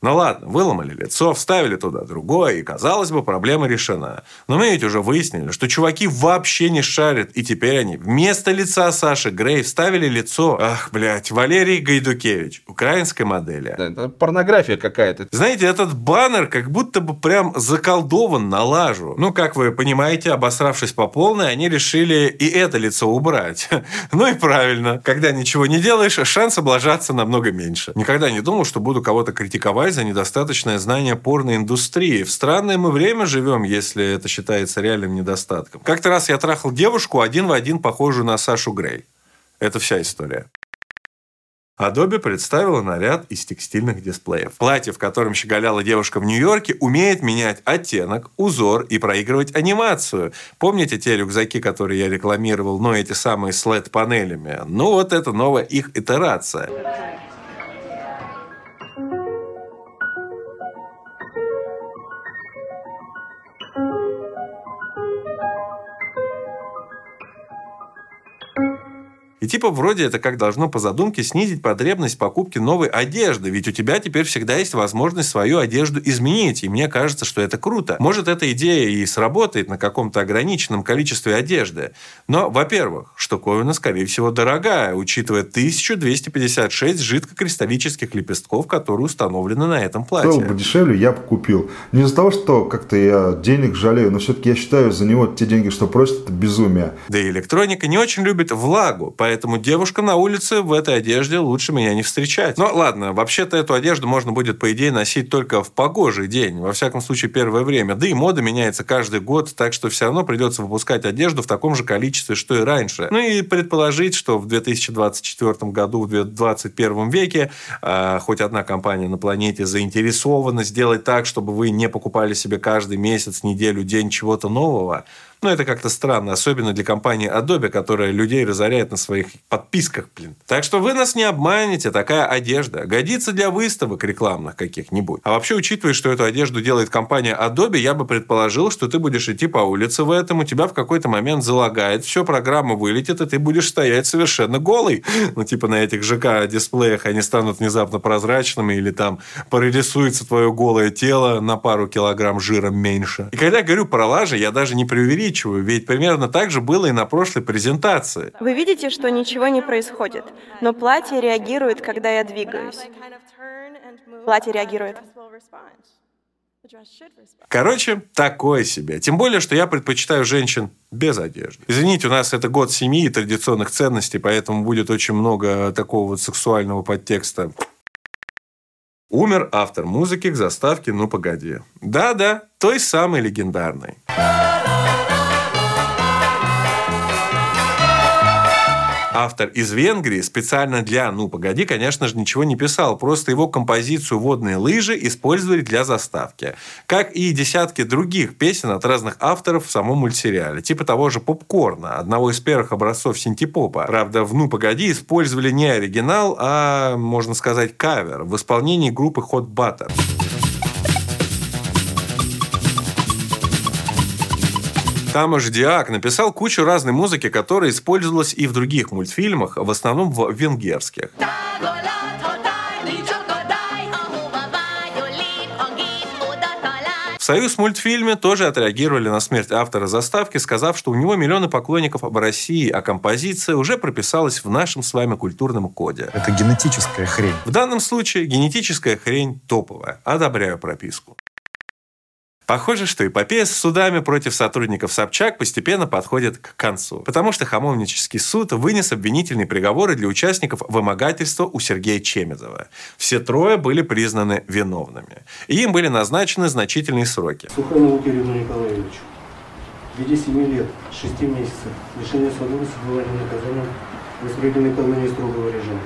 Ну ладно, выломали лицо, вставили туда другое, и, казалось бы, проблема решена. Но мы ведь уже выяснили, что чуваки вообще не шарят, и теперь они вместо лица Саши Грей вставили лицо, ах, блядь, Валерий Гайдукевич, украинской модели. Это порнография какая-то. Знаете, этот баннер как будто бы прям заколдован на лажу. Ну, как вы понимаете, обосравшись по полной, они решили и это лицо убрать. Ну и правильно. Когда ничего не делаешь, шанс облажаться намного меньше. Никогда не думал, что буду кого-то критиковать за недостаточное знание порноиндустрии. В странное мы время живем, если это считается реальным недостатком. Как-то раз я трахал девушку один в один похожую на Сашу Грей. Это вся история. Adobe представила наряд из текстильных дисплеев. Платье, в котором щеголяла девушка в Нью-Йорке, умеет менять оттенок, узор и проигрывать анимацию. Помните те рюкзаки, которые я рекламировал, но эти самые с LED-панелями? Ну вот это новая их итерация. И типа вроде это как должно по задумке снизить потребность в покупке новой одежды, ведь у тебя теперь всегда есть возможность свою одежду изменить, и мне кажется, что это круто. Может, эта идея и сработает на каком-то ограниченном количестве одежды. Но, во-первых, штуковина, скорее всего, дорогая, учитывая 1256 жидкокристаллических лепестков, которые установлены на этом платье. Стоило бы дешевле, я бы купил. Не из-за того, что как-то я денег жалею, но все-таки я считаю за него те деньги, что просят, это безумие. Да и электроника не очень любит влагу, Поэтому девушка на улице в этой одежде лучше меня не встречать. Но ладно, вообще-то эту одежду можно будет, по идее, носить только в погожий день. Во всяком случае, первое время. Да и мода меняется каждый год, так что все равно придется выпускать одежду в таком же количестве, что и раньше. Ну и предположить, что в 2024 году, в 2021 веке, э, хоть одна компания на планете заинтересована сделать так, чтобы вы не покупали себе каждый месяц, неделю, день чего-то нового – ну, это как-то странно, особенно для компании Adobe, которая людей разоряет на своих подписках, блин. Так что вы нас не обманете, такая одежда годится для выставок рекламных каких-нибудь. А вообще, учитывая, что эту одежду делает компания Adobe, я бы предположил, что ты будешь идти по улице в этом, у тебя в какой-то момент залагает, все, программа вылетит, и ты будешь стоять совершенно голый. Ну, типа на этих ЖК-дисплеях они станут внезапно прозрачными, или там прорисуется твое голое тело на пару килограмм жира меньше. И когда я говорю про лажи, я даже не преувеличиваю преувеличиваю, ведь примерно так же было и на прошлой презентации. Вы видите, что ничего не происходит, но платье реагирует, когда я двигаюсь. Платье реагирует. Короче, такое себе. Тем более, что я предпочитаю женщин без одежды. Извините, у нас это год семьи и традиционных ценностей, поэтому будет очень много такого вот сексуального подтекста. Умер автор музыки к заставке «Ну, погоди». Да-да, той самой легендарной. Автор из Венгрии специально для «Ну, погоди», конечно же, ничего не писал. Просто его композицию «Водные лыжи» использовали для заставки. Как и десятки других песен от разных авторов в самом мультсериале. Типа того же «Попкорна», одного из первых образцов синтепопа. Правда, в «Ну, погоди» использовали не оригинал, а, можно сказать, кавер в исполнении группы Hot Butter. Тамаш Диак написал кучу разной музыки, которая использовалась и в других мультфильмах, в основном в венгерских. В «Союз мультфильме» тоже отреагировали на смерть автора заставки, сказав, что у него миллионы поклонников в России, а композиция уже прописалась в нашем с вами культурном коде. Это генетическая хрень. В данном случае генетическая хрень топовая. Одобряю прописку. Похоже, что эпопея с судами против сотрудников Собчак постепенно подходит к концу, потому что Хамовнический суд вынес обвинительные приговоры для участников вымогательства у Сергея Чемезова. Все трое были признаны виновными. И им были назначены значительные сроки. Суханову Кириллу Николаевичу в виде 7 лет, 6 месяцев, лишения свободы с отбыванием наказания в исправительной колонии строгого режима.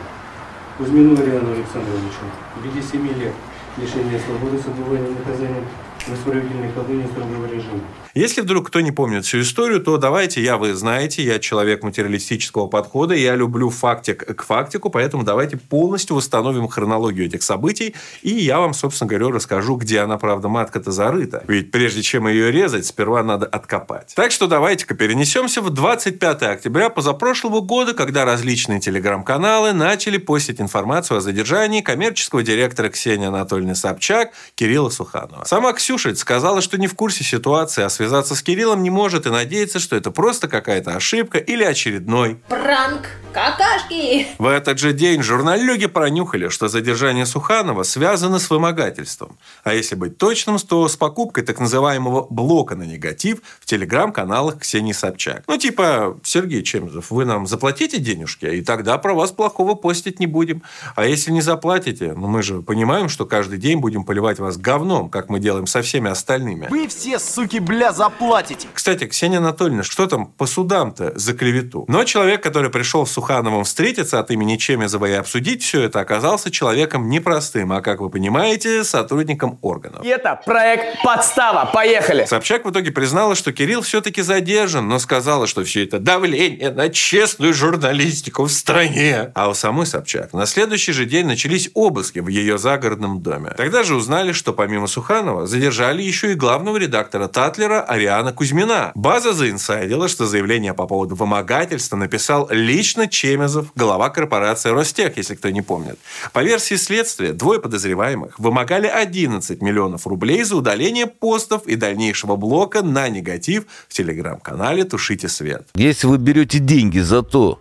Кузьмину Ариану Александровичу в виде 7 лет, лишения свободы с отбыванием наказания в исправительной колонии строгого режима. Если вдруг кто не помнит всю историю, то давайте, я вы знаете, я человек материалистического подхода, я люблю фактик к фактику, поэтому давайте полностью восстановим хронологию этих событий, и я вам, собственно говоря, расскажу, где она, правда, матка-то зарыта. Ведь прежде чем ее резать, сперва надо откопать. Так что давайте-ка перенесемся в 25 октября позапрошлого года, когда различные телеграм-каналы начали постить информацию о задержании коммерческого директора Ксении Анатольевны Собчак Кирилла Суханова. Сама Ксюша сказала, что не в курсе ситуации, а связаться с Кириллом не может и надеется, что это просто какая-то ошибка или очередной пранк какашки. В этот же день журналюги пронюхали, что задержание Суханова связано с вымогательством. А если быть точным, то с покупкой так называемого блока на негатив в телеграм-каналах Ксении Собчак. Ну, типа, Сергей Чемзов, вы нам заплатите денежки, и тогда про вас плохого постить не будем. А если не заплатите, ну мы же понимаем, что каждый день будем поливать вас говном, как мы делаем со со всеми остальными. Вы все, суки, бля, заплатите. Кстати, Ксения Анатольевна, что там по судам-то за клевету? Но человек, который пришел с Сухановым встретиться от имени Чемезова и обсудить все это, оказался человеком непростым, а, как вы понимаете, сотрудником органов. И это проект «Подстава». Поехали! Собчак в итоге признала, что Кирилл все-таки задержан, но сказала, что все это давление на честную журналистику в стране. А у самой Собчак на следующий же день начались обыски в ее загородном доме. Тогда же узнали, что помимо Суханова задержали еще и главного редактора Татлера Ариана Кузьмина. База заинсайдила, что заявление по поводу вымогательства написал лично Чемезов, глава корпорации Ростех, если кто не помнит. По версии следствия, двое подозреваемых вымогали 11 миллионов рублей за удаление постов и дальнейшего блока на негатив в телеграм-канале «Тушите свет». Если вы берете деньги за то,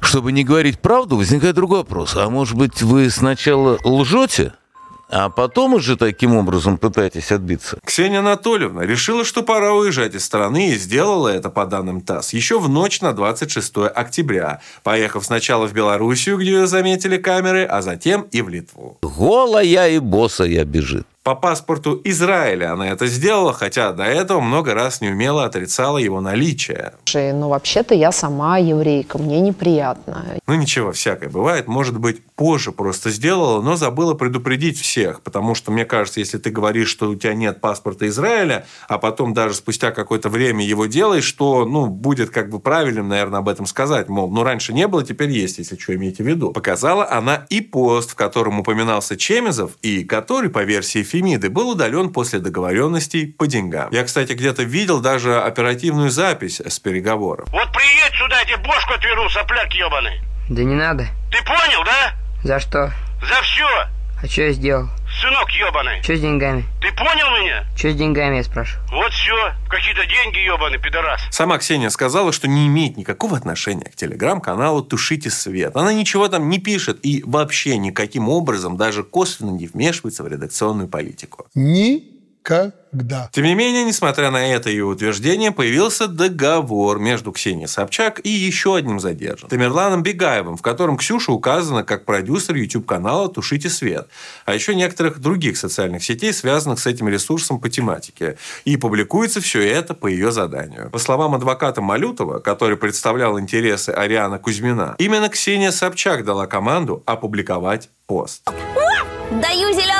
чтобы не говорить правду, возникает другой вопрос. А может быть, вы сначала лжете, а потом уже таким образом пытаетесь отбиться? Ксения Анатольевна решила, что пора уезжать из страны и сделала это, по данным ТАСС, еще в ночь на 26 октября, поехав сначала в Белоруссию, где ее заметили камеры, а затем и в Литву. Голая и босая бежит. По паспорту Израиля она это сделала, хотя до этого много раз неумело отрицала его наличие. Ну вообще-то я сама еврейка, мне неприятно. Ну ничего, всякое бывает. Может быть, позже просто сделала, но забыла предупредить всех. Потому что, мне кажется, если ты говоришь, что у тебя нет паспорта Израиля, а потом даже спустя какое-то время его делаешь, что, ну, будет как бы правильным, наверное, об этом сказать. Мол, ну раньше не было, теперь есть, если что имеете в виду. Показала она и пост, в котором упоминался Чемезов, и который, по версии Фемиды был удален после договоренностей по деньгам. Я, кстати, где-то видел даже оперативную запись с переговоров. Вот приедь сюда, я тебе бошку отверну, сопляк ебаный. Да не надо. Ты понял, да? За что? За все. А что я сделал? Сынок ебаный. Что с деньгами? Ты понял меня? Что с деньгами, я спрашиваю? Вот все. Какие-то деньги ебаный, пидорас. Сама Ксения сказала, что не имеет никакого отношения к телеграм-каналу «Тушите свет». Она ничего там не пишет и вообще никаким образом даже косвенно не вмешивается в редакционную политику. Никогда. Тем не менее, несмотря на это ее утверждение, появился договор между Ксенией Собчак и еще одним задержанным, Тамерланом Бегаевым, в котором Ксюша указана как продюсер YouTube-канала «Тушите свет», а еще некоторых других социальных сетей, связанных с этим ресурсом по тематике. И публикуется все это по ее заданию. По словам адвоката Малютова, который представлял интересы Ариана Кузьмина, именно Ксения Собчак дала команду опубликовать пост. Даю зеленый!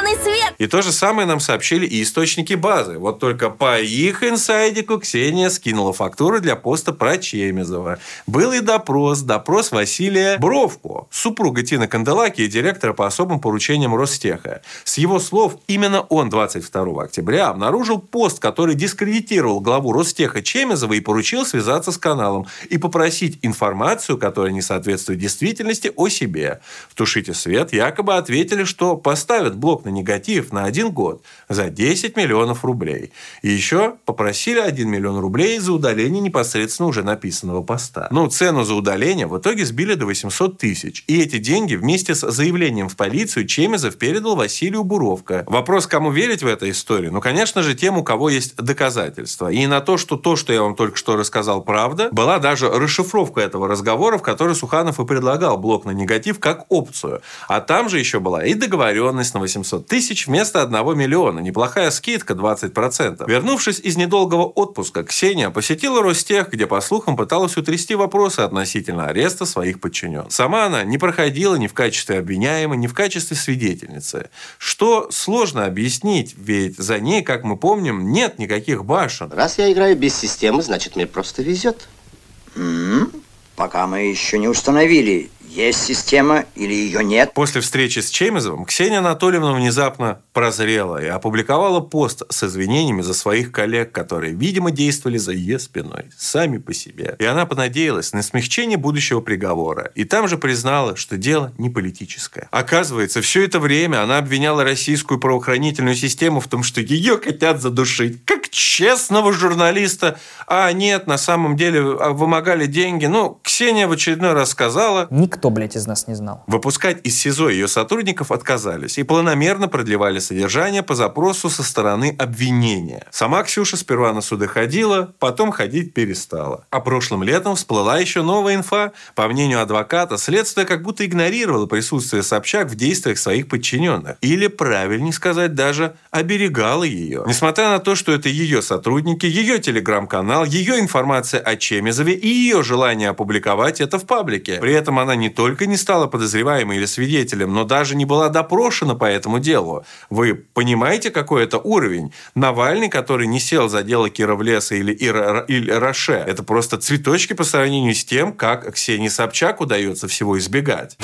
И то же самое нам сообщили и источники базы. Вот только по их инсайдику Ксения скинула фактуру для поста про Чемезова. Был и допрос. Допрос Василия Бровко, супруга Тины Канделаки и директора по особым поручениям Ростеха. С его слов, именно он 22 октября обнаружил пост, который дискредитировал главу Ростеха Чемезова и поручил связаться с каналом и попросить информацию, которая не соответствует действительности, о себе. В «Тушите свет» якобы ответили, что поставят блок на негатив на один год за 10 миллионов рублей. И еще попросили 1 миллион рублей за удаление непосредственно уже написанного поста. Ну, цену за удаление в итоге сбили до 800 тысяч. И эти деньги вместе с заявлением в полицию Чемезов передал Василию Буровко. Вопрос, кому верить в эту историю? Ну, конечно же, тем, у кого есть доказательства. И на то, что то, что я вам только что рассказал, правда, была даже расшифровка этого разговора, в которой Суханов и предлагал блок на негатив как опцию. А там же еще была и договоренность на 800 тысяч вместо 1 миллиона. Неплохая скидка 20%. Вернувшись из недолгого отпуска, Ксения посетила Ростех, где, по слухам, пыталась утрясти вопросы относительно ареста своих подчиненных. Сама она не проходила ни в качестве обвиняемой, ни в качестве свидетельницы. Что сложно объяснить, ведь за ней, как мы помним, нет никаких башен. Раз я играю без системы, значит, мне просто везет. Пока мы еще не установили, есть система или ее нет. После встречи с Чемезовым Ксения Анатольевна внезапно прозрела и опубликовала пост с извинениями за своих коллег, которые, видимо, действовали за ее спиной, сами по себе. И она понадеялась на смягчение будущего приговора. И там же признала, что дело не политическое. Оказывается, все это время она обвиняла российскую правоохранительную систему в том, что ее хотят задушить. Честного журналиста. А нет, на самом деле а, вымогали деньги. Ну, Ксения в очередной раз сказала... Никто, блядь, из нас не знал. Выпускать из СИЗО ее сотрудников отказались и планомерно продлевали содержание по запросу со стороны обвинения. Сама Ксюша сперва на суды ходила, потом ходить перестала. А прошлым летом всплыла еще новая инфа. По мнению адвоката, следствие как будто игнорировало присутствие Собчак в действиях своих подчиненных. Или, правильнее сказать, даже оберегало ее. Несмотря на то, что это ее сотрудники, ее телеграм-канал, ее информация о Чемизове и ее желание опубликовать это в паблике. При этом она не только не стала подозреваемой или свидетелем, но даже не была допрошена по этому делу. Вы понимаете, какой это уровень? Навальный, который не сел за дело Кировлеса или, Ира, или Роше, это просто цветочки по сравнению с тем, как Ксении Собчак удается всего избегать.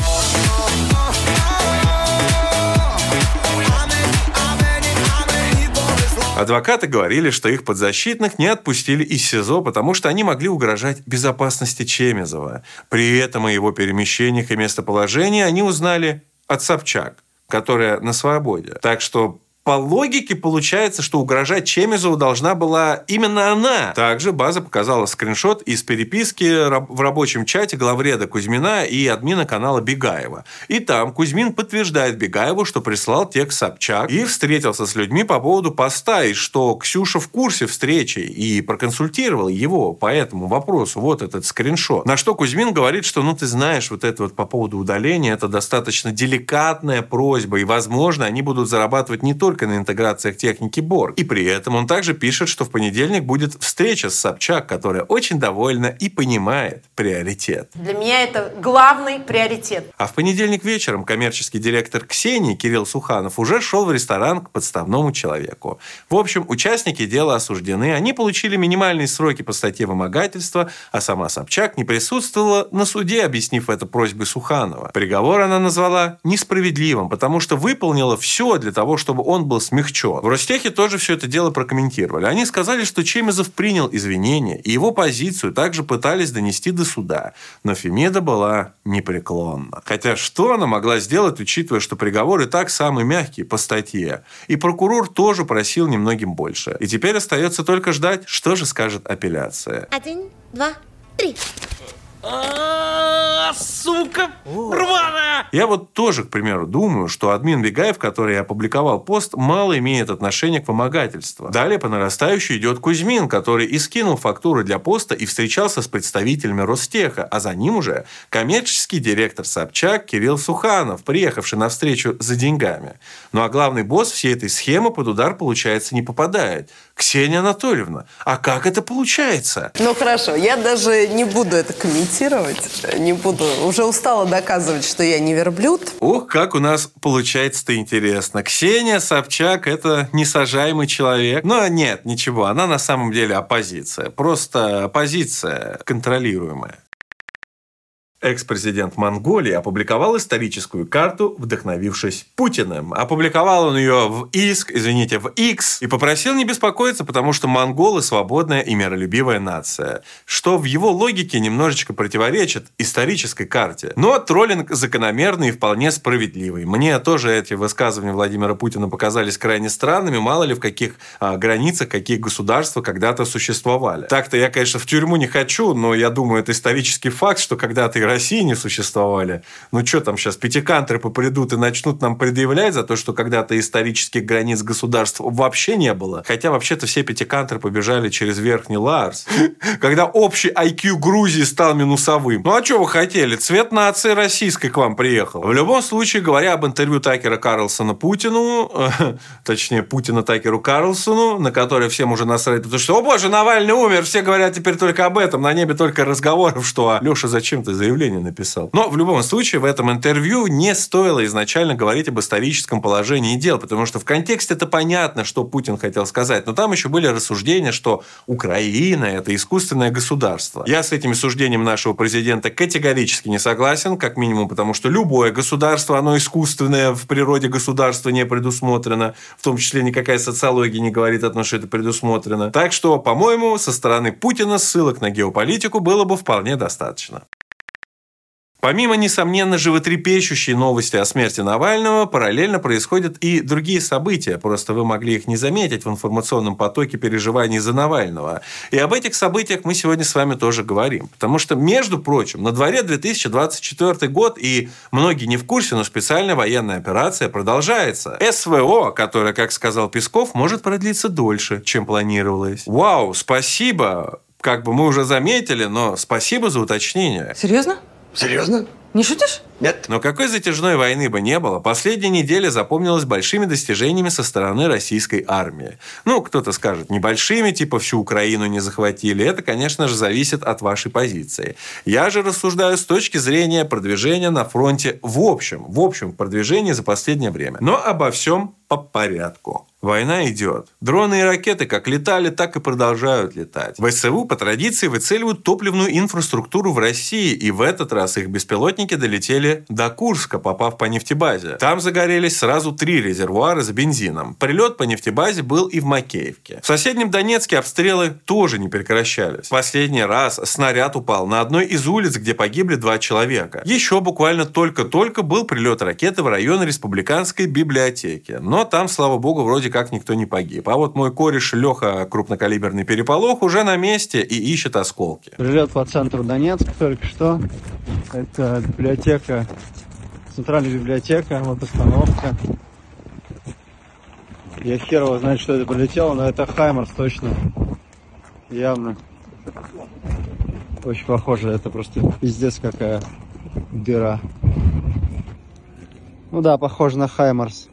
Адвокаты говорили, что их подзащитных не отпустили из СИЗО, потому что они могли угрожать безопасности Чемезова. При этом о его перемещениях и местоположении они узнали от Собчак, которая на свободе. Так что по логике получается, что угрожать Чемизову должна была именно она. Также база показала скриншот из переписки в рабочем чате главреда Кузьмина и админа канала Бегаева. И там Кузьмин подтверждает Бегаеву, что прислал текст Собчак и встретился с людьми по поводу поста, и что Ксюша в курсе встречи и проконсультировал его по этому вопросу. Вот этот скриншот. На что Кузьмин говорит, что ну ты знаешь, вот это вот по поводу удаления, это достаточно деликатная просьба, и возможно они будут зарабатывать не только только на интеграциях техники Борг. И при этом он также пишет, что в понедельник будет встреча с Собчак, которая очень довольна и понимает приоритет. Для меня это главный приоритет. А в понедельник вечером коммерческий директор Ксении Кирилл Суханов уже шел в ресторан к подставному человеку. В общем, участники дела осуждены, они получили минимальные сроки по статье вымогательства, а сама Собчак не присутствовала на суде, объяснив это просьбой Суханова. Приговор она назвала несправедливым, потому что выполнила все для того, чтобы он был смягчен. В Ростехе тоже все это дело прокомментировали. Они сказали, что Чемезов принял извинения, и его позицию также пытались донести до суда. Но Фемида была непреклонна. Хотя что она могла сделать, учитывая, что приговор и так самый мягкий по статье? И прокурор тоже просил немногим больше. И теперь остается только ждать, что же скажет апелляция. Один, два, три. А, сука, рваная! Я вот тоже, к примеру, думаю, что админ Бегаев, который опубликовал пост, мало имеет отношения к вымогательству. Далее по нарастающей идет Кузьмин, который и скинул фактуры для поста и встречался с представителями Ростеха, а за ним уже коммерческий директор Собчак Кирилл Суханов, приехавший на встречу за деньгами. Ну а главный босс всей этой схемы под удар, получается, не попадает. Ксения Анатольевна, а как это получается? Ну хорошо, я даже не буду это комментировать, не буду, уже устала доказывать, что я не верблюд. Ох, как у нас получается-то интересно. Ксения Собчак – это несажаемый человек. Но нет, ничего, она на самом деле оппозиция. Просто оппозиция контролируемая. Экс-президент Монголии опубликовал историческую карту, вдохновившись Путиным. Опубликовал он ее в ИСК, извините, в X, и попросил не беспокоиться, потому что монголы – свободная и миролюбивая нация. Что в его логике немножечко противоречит исторической карте. Но троллинг закономерный и вполне справедливый. Мне тоже эти высказывания Владимира Путина показались крайне странными, мало ли в каких а, границах, какие государства когда-то существовали. Так-то я, конечно, в тюрьму не хочу, но я думаю, это исторический факт, что когда-то России не существовали. Ну, что там сейчас, пятикантропы придут и начнут нам предъявлять за то, что когда-то исторических границ государств вообще не было. Хотя, вообще-то, все пятикантры побежали через Верхний Ларс. Когда общий IQ Грузии стал минусовым. Ну, а что вы хотели? Цвет нации российской к вам приехал. В любом случае, говоря об интервью Такера Карлсона Путину, точнее, Путина Такеру Карлсону, на которое всем уже насрать, потому что, о боже, Навальный умер, все говорят теперь только об этом, на небе только разговоров, что Леша, зачем ты заявляешь? Заявление написал. Но в любом случае в этом интервью не стоило изначально говорить об историческом положении дел, потому что в контексте это понятно, что Путин хотел сказать. Но там еще были рассуждения, что Украина – это искусственное государство. Я с этими суждениями нашего президента категорически не согласен, как минимум потому, что любое государство, оно искусственное, в природе государства не предусмотрено, в том числе никакая социология не говорит о том, что это предусмотрено. Так что, по-моему, со стороны Путина ссылок на геополитику было бы вполне достаточно. Помимо, несомненно, животрепещущей новости о смерти Навального, параллельно происходят и другие события. Просто вы могли их не заметить в информационном потоке переживаний за Навального. И об этих событиях мы сегодня с вами тоже говорим. Потому что, между прочим, на дворе 2024 год, и многие не в курсе, но специальная военная операция продолжается. СВО, которая, как сказал Песков, может продлиться дольше, чем планировалось. Вау, спасибо! Как бы мы уже заметили, но спасибо за уточнение. Серьезно? Серьезно? Не шутишь? Нет. Но какой затяжной войны бы не было, последняя неделя запомнилась большими достижениями со стороны российской армии. Ну, кто-то скажет, небольшими, типа всю Украину не захватили. Это, конечно же, зависит от вашей позиции. Я же рассуждаю с точки зрения продвижения на фронте в общем, в общем продвижении за последнее время. Но обо всем по порядку. Война идет. Дроны и ракеты как летали, так и продолжают летать. ВСУ по традиции выцеливают топливную инфраструктуру в России, и в этот раз их беспилотники долетели до Курска, попав по нефтебазе. Там загорелись сразу три резервуара с бензином. Прилет по нефтебазе был и в Макеевке. В соседнем Донецке обстрелы тоже не прекращались. Последний раз снаряд упал на одной из улиц, где погибли два человека. Еще буквально только-только был прилет ракеты в район Республиканской библиотеки. Но там, слава богу, вроде как никто не погиб. А вот мой кореш Леха крупнокалиберный переполох уже на месте и ищет осколки. Прилет по центру Донецка только что. Это библиотека, центральная библиотека, вот остановка. Я хер его знает, что это прилетело, но это Хаймерс точно. Явно. Очень похоже, это просто пиздец какая дыра. Ну да, похоже на Хаймерс.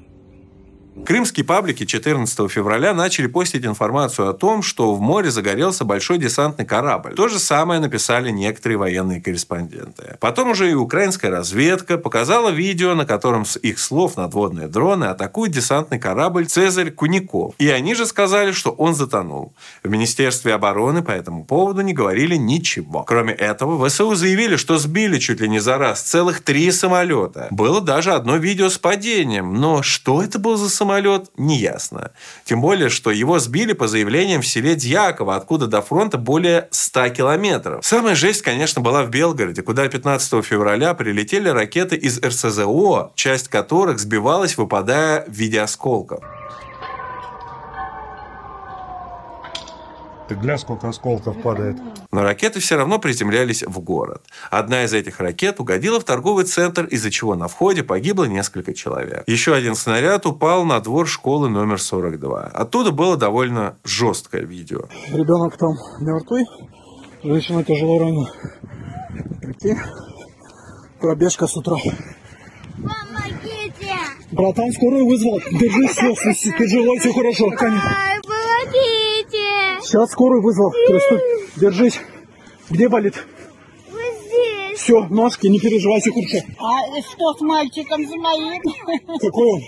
Крымские паблики 14 февраля начали постить информацию о том, что в море загорелся большой десантный корабль. То же самое написали некоторые военные корреспонденты. Потом уже и украинская разведка показала видео, на котором с их слов надводные дроны атакуют десантный корабль «Цезарь Куников». И они же сказали, что он затонул. В Министерстве обороны по этому поводу не говорили ничего. Кроме этого, ВСУ заявили, что сбили чуть ли не за раз целых три самолета. Было даже одно видео с падением. Но что это был за самолет? Самолет, неясно. Тем более, что его сбили по заявлениям в селе Дьяково, откуда до фронта более 100 километров. Самая жесть, конечно, была в Белгороде, куда 15 февраля прилетели ракеты из РСЗО, часть которых сбивалась, выпадая в виде осколков. Ты гля, сколько осколков падает. Но ракеты все равно приземлялись в город. Одна из этих ракет угодила в торговый центр, из-за чего на входе погибло несколько человек. Еще один снаряд упал на двор школы номер 42. Оттуда было довольно жесткое видео. Ребенок там мертвый, женщина тяжело ранена. Прикинь, пробежка с утра. Помогите! Братан, скорую вызвал. Держись, все, тяжело, все хорошо. Конечно. Помогите! Сейчас скорую вызвал. Кресту. Держись. Где болит? Вот здесь. Все, ножки, не переживай, все хорошо. А что с мальчиком с моим? Какой он?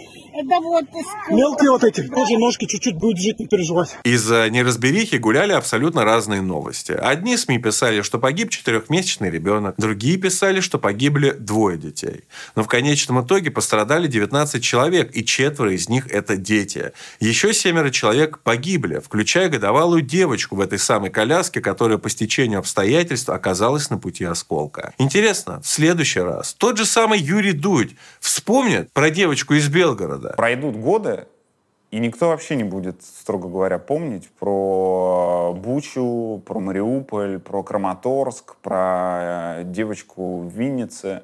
Да вот Мелкие вот эти, тоже ножки чуть-чуть будет жить, не переживать. Из-за неразберихи гуляли абсолютно разные новости. Одни СМИ писали, что погиб четырехмесячный ребенок, другие писали, что погибли двое детей. Но в конечном итоге пострадали 19 человек, и четверо из них – это дети. Еще семеро человек погибли, включая годовалую девочку в этой самой коляске, которая по стечению обстоятельств оказалась на пути осколка. Интересно, в следующий раз тот же самый Юрий Дудь вспомнит про девочку из Белгорода, Пройдут годы, и никто вообще не будет, строго говоря, помнить про Бучу, про Мариуполь, про Краматорск, про э, девочку в Виннице.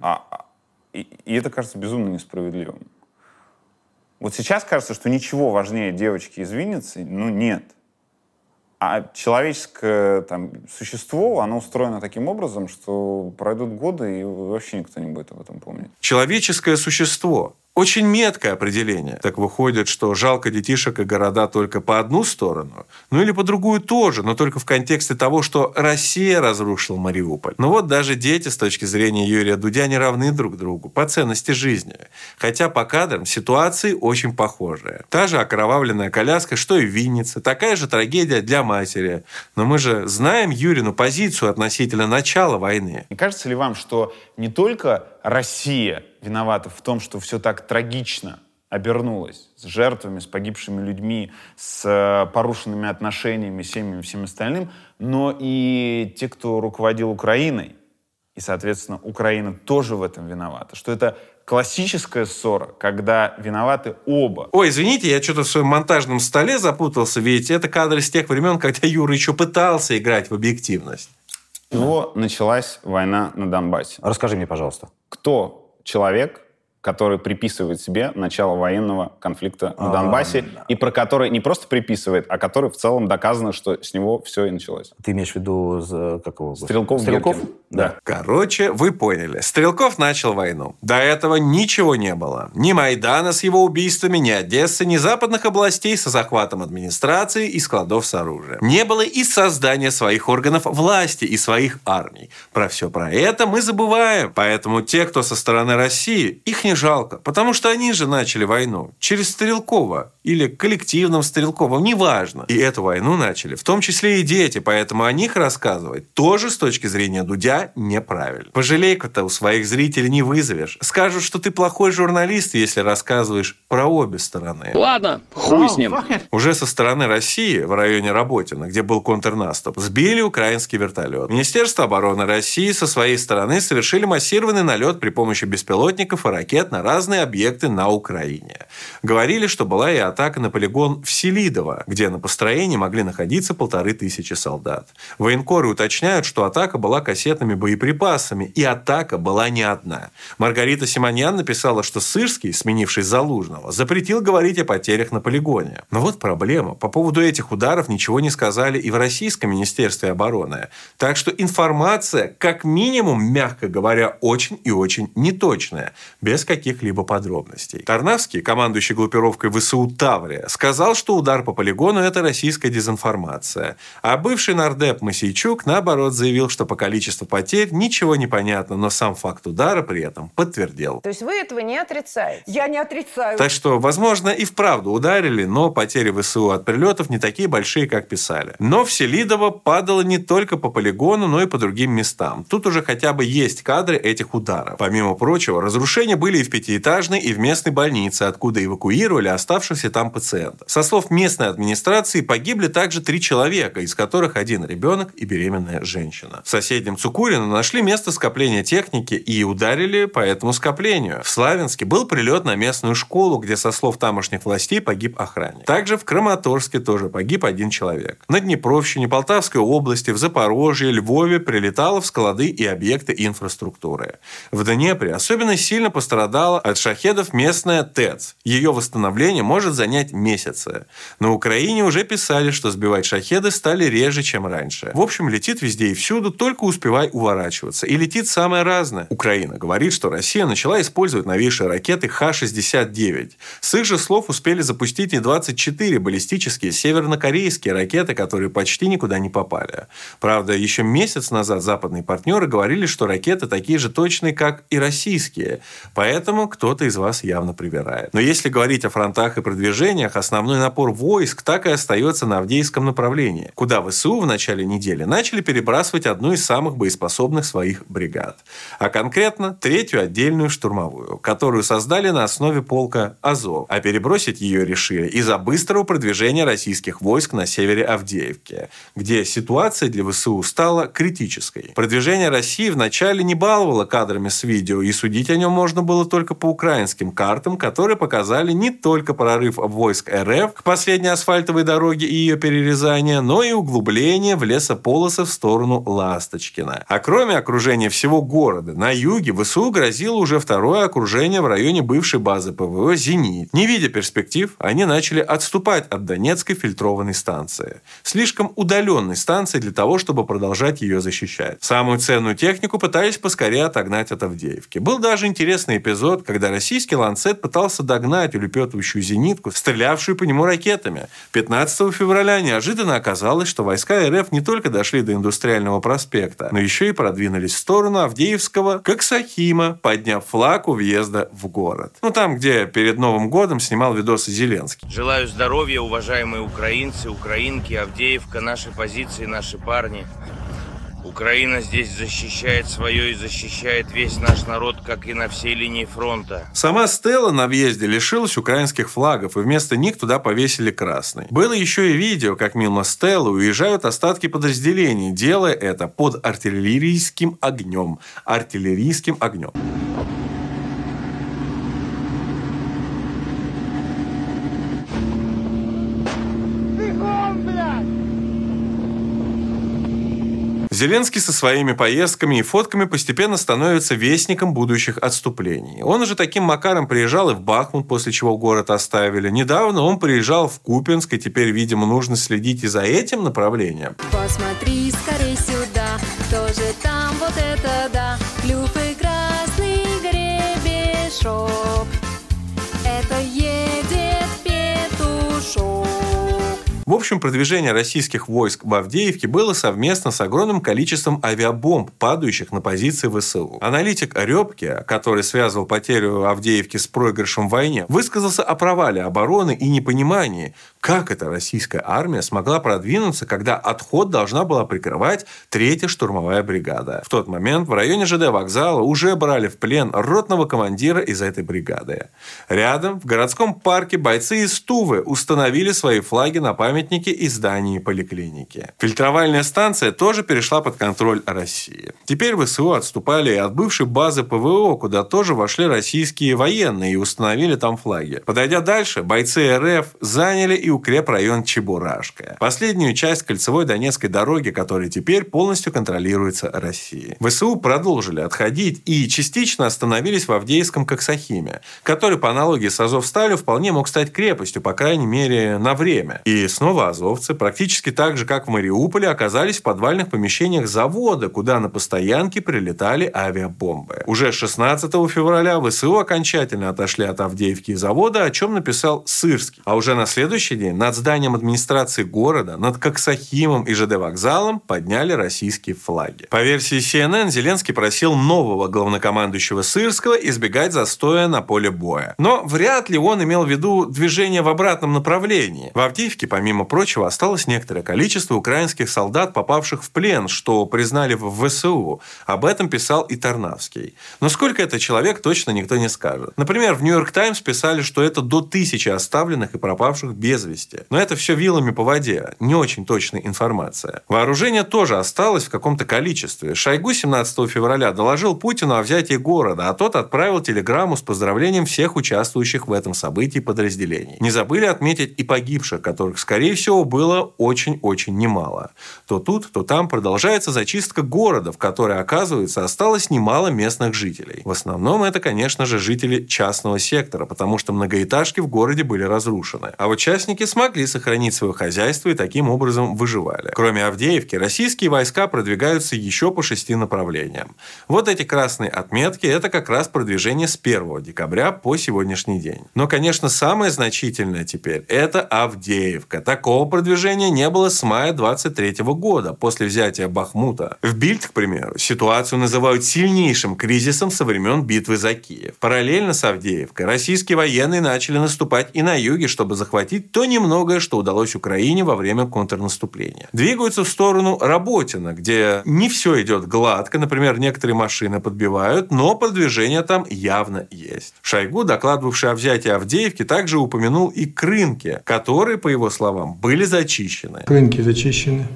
А, а, и, и это кажется безумно несправедливым. Вот сейчас кажется, что ничего важнее девочки из Винницы, ну, нет. А человеческое там, существо, оно устроено таким образом, что пройдут годы, и вообще никто не будет об этом помнить. Человеческое существо. Очень меткое определение. Так выходит, что жалко детишек и города только по одну сторону, ну или по другую тоже, но только в контексте того, что Россия разрушила Мариуполь. Но вот даже дети с точки зрения Юрия Дудя не равны друг другу по ценности жизни. Хотя по кадрам ситуации очень похожие. Та же окровавленная коляска, что и в Виннице. Такая же трагедия для матери. Но мы же знаем Юрину позицию относительно начала войны. Не кажется ли вам, что не только Россия виновата в том, что все так трагично обернулось с жертвами, с погибшими людьми, с э, порушенными отношениями, семьями всем остальным, но и те, кто руководил Украиной, И, соответственно, Украина тоже в этом виновата. Что это классическая ссора, когда виноваты оба. Ой, извините, я что-то в своем монтажном столе запутался, ведь это кадры с тех времен, когда Юра еще пытался играть в объективность. С чего началась война на Донбассе? Расскажи мне, пожалуйста. Кто человек, который приписывает себе начало военного конфликта на А, Донбассе, да. и про который не просто приписывает, а который в целом доказано, что с него все и началось. Ты имеешь в виду, за- как его? Стрелков Стрелков? Гиркин. Да. Короче, вы поняли. Стрелков начал войну. До этого ничего не было. Ни Майдана с его убийствами, ни Одессы, ни западных областей со захватом администрации и складов с оружием. Не было и создания своих органов власти и своих армий. Про все про это мы забываем. Поэтому те, кто со стороны России, их не жалко. Потому что они же начали войну. Через Стрелкова. Или коллективным Стрелковым, неважно. И эту войну начали, в том числе и дети. Поэтому о них рассказывать тоже с точки зрения Дудя неправильно. Пожалейку-то у своих зрителей не вызовешь. Скажут, что ты плохой журналист, если рассказываешь про обе стороны. Ладно, хуй с ним. Уже со стороны России в районе Работина, где был контрнаступ, сбили украинский вертолет. Министерство обороны России со своей стороны совершили массированный налет при помощи беспилотников и ракет на разные объекты на Украине. Говорили, что была и атака на полигон в Селидово, где на построении могли находиться полторы тысячи солдат. Военкоры уточняют, что атака была кассетными боеприпасами, и атака была не одна. Маргарита Симоньян написала, что Сырский, сменивший Залужного, запретил говорить о потерях на полигоне. Но вот проблема. По поводу этих ударов ничего не сказали и в Российском Министерстве обороны. Так что информация, как минимум, мягко говоря, очень и очень неточная, без каких-либо подробностей. Тарнавский, командующий группировкой ВСУ «Таврия», сказал, что удар по полигону – это российская дезинформация. А бывший нардеп Масейчук, наоборот, заявил, что по количеству потерь ничего не понятно, но сам факт удара при этом подтвердил. То есть вы этого не отрицаете? Я не отрицаю. Так что, возможно, и вправду ударили, но потери ВСУ от прилетов не такие большие, как писали. Но в Селидово падало не только по полигону, но и по другим местам. Тут уже хотя бы есть кадры этих ударов. Помимо прочего, разрушения были и в пятиэтажной, и в местной больнице, откуда эвакуировали оставшихся там пациентов. Со слов местной администрации, погибли также три человека, из которых один ребенок и беременная женщина. В соседнем Цукурино нашли место скопления техники и ударили по этому скоплению. В Славянске был прилет на местную школу, где, со слов тамошних властей, погиб охранник. Также в Краматорске тоже погиб один человек. На Днепровщине, Полтавской области, в Запорожье, Львове прилетало в склады и объекты инфраструктуры. В Днепре особенно сильно пострадала от шахедов местная ТЭЦ. Ее восстановление может занять месяцы. На Украине уже писали, что сбивать шахеды стали реже, чем раньше. В общем, летит везде и всюду, только успевай уворачиваться. И летит самое разное. Украина говорит, что Россия начала использовать новейшие ракеты Х-69. С их же слов успели запустить и 24 баллистические севернокорейские ракеты, которые почти никуда не попали. Правда, еще месяц назад западные партнеры говорили, что ракеты такие же точные, как и российские. Поэтому кто-то из вас явно привирает. Но если говорить о фронтах и продвижениях, основной напор войск так и остается на Авдеевском направлении, куда ВСУ в начале недели начали перебрасывать одну из самых боеспособных своих бригад. А конкретно третью отдельную штурмовую, которую создали на основе полка Азов. А перебросить ее решили из-за быстрого продвижения российских войск на севере Авдеевки, где ситуация для ВСУ стала критической. Продвижение России вначале не баловало кадрами с видео, и судить о нем можно было только по украинским картам, которые показали не только прорыв войск РФ к последней асфальтовой дороге и ее перерезание, но и углубление в лесополосы в сторону Ласточкина. А кроме окружения всего города, на юге ВСУ грозило уже второе окружение в районе бывшей базы ПВО «Зенит». Не видя перспектив, они начали отступать от Донецкой фильтрованной станции. Слишком удаленной станции для того, чтобы продолжать ее защищать. Самую ценную технику пытались поскорее отогнать от Авдеевки. Был даже интересный эпизод, когда российский «Ланцет» пытался догнать улепетывающую зенитку, стрелявшую по нему ракетами. 15 февраля неожиданно оказалось, что войска РФ не только дошли до Индустриального проспекта, но еще и продвинулись в сторону Авдеевского, как Сахима, подняв флаг у въезда в город. Ну, там, где перед Новым годом снимал видосы Зеленский. Желаю здоровья, уважаемые украинцы, украинки, Авдеевка, наши позиции, наши парни. Украина здесь защищает свое и защищает весь наш народ, как и на всей линии фронта. Сама Стелла на въезде лишилась украинских флагов, и вместо них туда повесили красный. Было еще и видео, как мимо Стеллы уезжают остатки подразделений, делая это под артиллерийским огнем. Артиллерийским огнем. Зеленский со своими поездками и фотками постепенно становится вестником будущих отступлений. Он уже таким макаром приезжал и в Бахмут, после чего город оставили. Недавно он приезжал в Купинск, и теперь, видимо, нужно следить и за этим направлением. Посмотри скорей сюда, кто же там, вот это да, клюв и красный гребешок. В общем, продвижение российских войск в Авдеевке было совместно с огромным количеством авиабомб, падающих на позиции ВСУ. Аналитик Рёбке, который связывал потерю Авдеевки с проигрышем в войне, высказался о провале обороны и непонимании, как эта российская армия смогла продвинуться, когда отход должна была прикрывать третья штурмовая бригада. В тот момент в районе ЖД вокзала уже брали в плен ротного командира из этой бригады. Рядом, в городском парке, бойцы из Тувы установили свои флаги на памятнике и здании поликлиники. Фильтровальная станция тоже перешла под контроль России. Теперь ВСУ отступали и от бывшей базы ПВО, куда тоже вошли российские военные и установили там флаги. Подойдя дальше, бойцы РФ заняли и укрепрайон Чебурашка. Последнюю часть кольцевой Донецкой дороги, которая теперь полностью контролируется Россией. ВСУ продолжили отходить и частично остановились в Авдеевском Коксахиме, который по аналогии с Азовсталью вполне мог стать крепостью, по крайней мере, на время. И снова азовцы, практически так же, как в Мариуполе, оказались в подвальных помещениях завода, куда на постоянке прилетали авиабомбы. Уже 16 февраля ВСУ окончательно отошли от Авдеевки и завода, о чем написал Сырский. А уже на следующий день над зданием администрации города, над Коксахимом и ЖД вокзалом подняли российские флаги. По версии CNN, Зеленский просил нового главнокомандующего Сырского избегать застоя на поле боя. Но вряд ли он имел в виду движение в обратном направлении. В Авдеевке, помимо прочего, осталось некоторое количество украинских солдат, попавших в плен, что признали в ВСУ. Об этом писал и Тарнавский. Но сколько это человек, точно никто не скажет. Например, в Нью-Йорк Таймс писали, что это до тысячи оставленных и пропавших без вести. Но это все вилами по воде. Не очень точная информация. Вооружение тоже осталось в каком-то количестве. Шойгу 17 февраля доложил Путину о взятии города, а тот отправил телеграмму с поздравлением всех участвующих в этом событии подразделений. Не забыли отметить и погибших, которых, скорее всего, было очень-очень немало. То тут, то там продолжается зачистка города, в которой, оказывается, осталось немало местных жителей. В основном это, конечно же, жители частного сектора, потому что многоэтажки в городе были разрушены. А вот частники смогли сохранить свое хозяйство и таким образом выживали. Кроме Авдеевки, российские войска продвигаются еще по шести направлениям. Вот эти красные отметки – это как раз продвижение с 1 декабря по сегодняшний день. Но, конечно, самое значительное теперь – это Авдеевка. Такого продвижения не было с мая 23 года, после взятия Бахмута. В Бильд, к примеру, ситуацию называют сильнейшим кризисом со времен битвы за Киев. Параллельно с Авдеевкой российские военные начали наступать и на юге, чтобы захватить то немногое, что удалось Украине во время контрнаступления. Двигаются в сторону Работина, где не все идет гладко, например, некоторые машины подбивают, но продвижение там явно есть. Шойгу, докладывавший о взятии Авдеевки, также упомянул и Крынки, которые, по его словам, были зачищены. Рынки зачищены.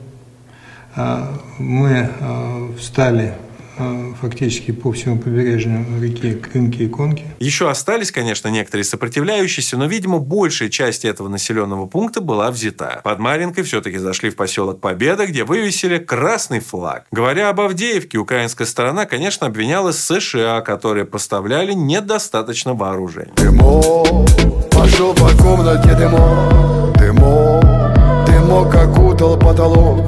А, Мы а, встали а, фактически по всему побережью реки Крынки и Конки. Еще остались, конечно, некоторые сопротивляющиеся, но, видимо, большая часть этого населенного пункта была взята. Под Маринкой все-таки зашли в поселок Победа, где вывесили красный флаг. Говоря об Авдеевке, украинская сторона, конечно, обвиняла США, которые поставляли недостаточно вооружения. Пошел по комнате дымок, дымок, дымок окутал потолок.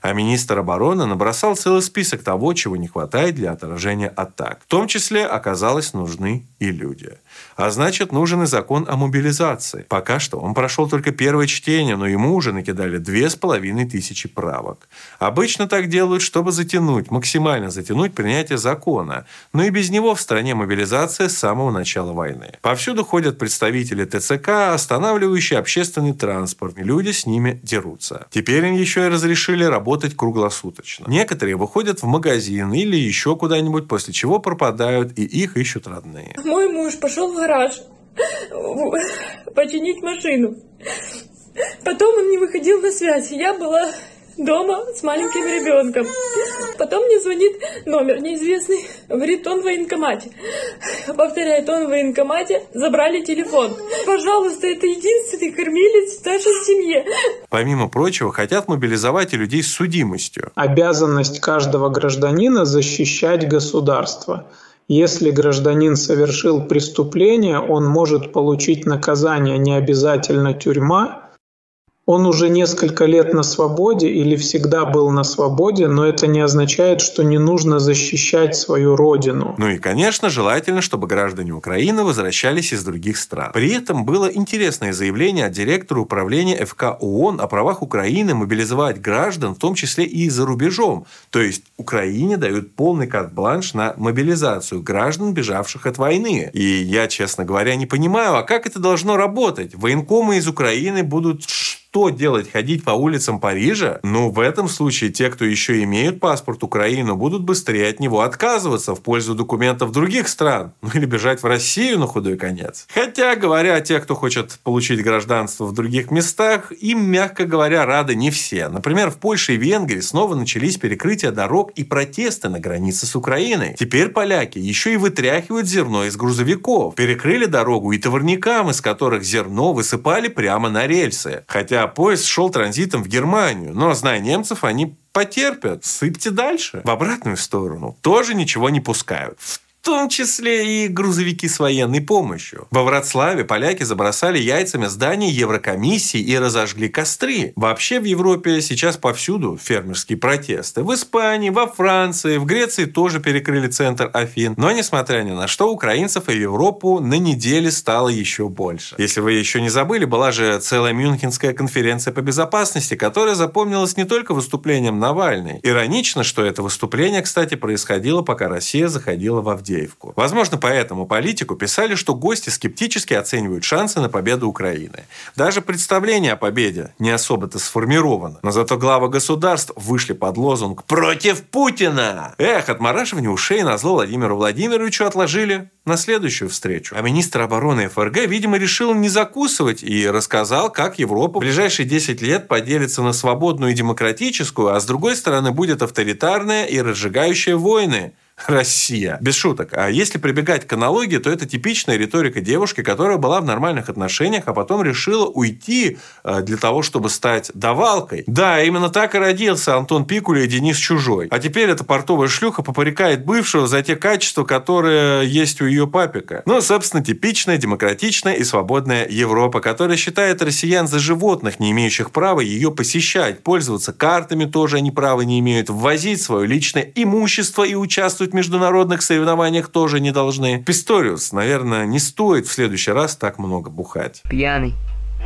А министр обороны набросал целый список того, чего не хватает для отражения атак. В том числе оказалось нужны и люди. А значит, нужен и закон о мобилизации. Пока что он прошел только первое чтение, но ему уже накидали две с половиной тысячи правок. Обычно так делают, чтобы затянуть, максимально затянуть принятие закона. Но и без него в стране мобилизация с самого начала войны. Повсюду ходят представители ТЦК, останавливающие общественный транспорт. Люди с ними дерутся. Теперь им еще и разрешили работать круглосуточно. Некоторые выходят в магазин или еще куда-нибудь, после чего пропадают, и их ищут родные. Мой муж пошел в гараж починить машину. Потом он не выходил на связь. Я была дома с маленьким ребенком. Потом мне звонит номер неизвестный. Говорит, он в военкомате. Повторяет, он в военкомате. Забрали телефон. Пожалуйста, это единственный кормилец в нашей семье. Помимо прочего, хотят мобилизовать и людей с судимостью. Обязанность каждого гражданина защищать государство. Если гражданин совершил преступление, он может получить наказание не обязательно тюрьма, он уже несколько лет на свободе или всегда был на свободе, но это не означает, что не нужно защищать свою родину. Ну и, конечно, желательно, чтобы граждане Украины возвращались из других стран. При этом было интересное заявление от директора управления ФК ООН о правах Украины мобилизовать граждан, в том числе и за рубежом. То есть Украине дают полный карт-бланш на мобилизацию граждан, бежавших от войны. И я, честно говоря, не понимаю, а как это должно работать? Военкомы из Украины будут что делать? Ходить по улицам Парижа? Ну, в этом случае те, кто еще имеют паспорт Украины, будут быстрее от него отказываться в пользу документов других стран. Ну, или бежать в Россию на худой конец. Хотя, говоря о тех, кто хочет получить гражданство в других местах, им, мягко говоря, рады не все. Например, в Польше и Венгрии снова начались перекрытия дорог и протесты на границе с Украиной. Теперь поляки еще и вытряхивают зерно из грузовиков. Перекрыли дорогу и товарникам, из которых зерно высыпали прямо на рельсы. Хотя поезд шел транзитом в Германию. Но, зная немцев, они потерпят. Сыпьте дальше. В обратную сторону тоже ничего не пускают. В том числе и грузовики с военной помощью. Во Вроцлаве поляки забросали яйцами здание Еврокомиссии и разожгли костры. Вообще в Европе сейчас повсюду фермерские протесты. В Испании, во Франции, в Греции тоже перекрыли центр Афин. Но, несмотря ни на что, украинцев и Европу на неделе стало еще больше. Если вы еще не забыли, была же целая Мюнхенская конференция по безопасности, которая запомнилась не только выступлением Навальной. Иронично, что это выступление, кстати, происходило, пока Россия заходила в Авдеевку. Авдеевку. Возможно, поэтому политику писали, что гости скептически оценивают шансы на победу Украины. Даже представление о победе не особо-то сформировано. Но зато главы государств вышли под лозунг «Против Путина!». Эх, отмораживание ушей на зло Владимиру Владимировичу отложили на следующую встречу. А министр обороны ФРГ, видимо, решил не закусывать и рассказал, как Европа в ближайшие 10 лет поделится на свободную и демократическую, а с другой стороны будет авторитарная и разжигающая войны. Россия. Без шуток. А если прибегать к аналогии, то это типичная риторика девушки, которая была в нормальных отношениях, а потом решила уйти э, для того, чтобы стать давалкой. Да, именно так и родился Антон Пикуля и Денис Чужой. А теперь эта портовая шлюха попрекает бывшего за те качества, которые есть у ее папика. Ну, собственно, типичная, демократичная и свободная Европа, которая считает россиян за животных, не имеющих права ее посещать, пользоваться картами тоже они права не имеют, ввозить свое личное имущество и участвовать в международных соревнованиях тоже не должны. Писториус, наверное, не стоит в следующий раз так много бухать. Пьяный.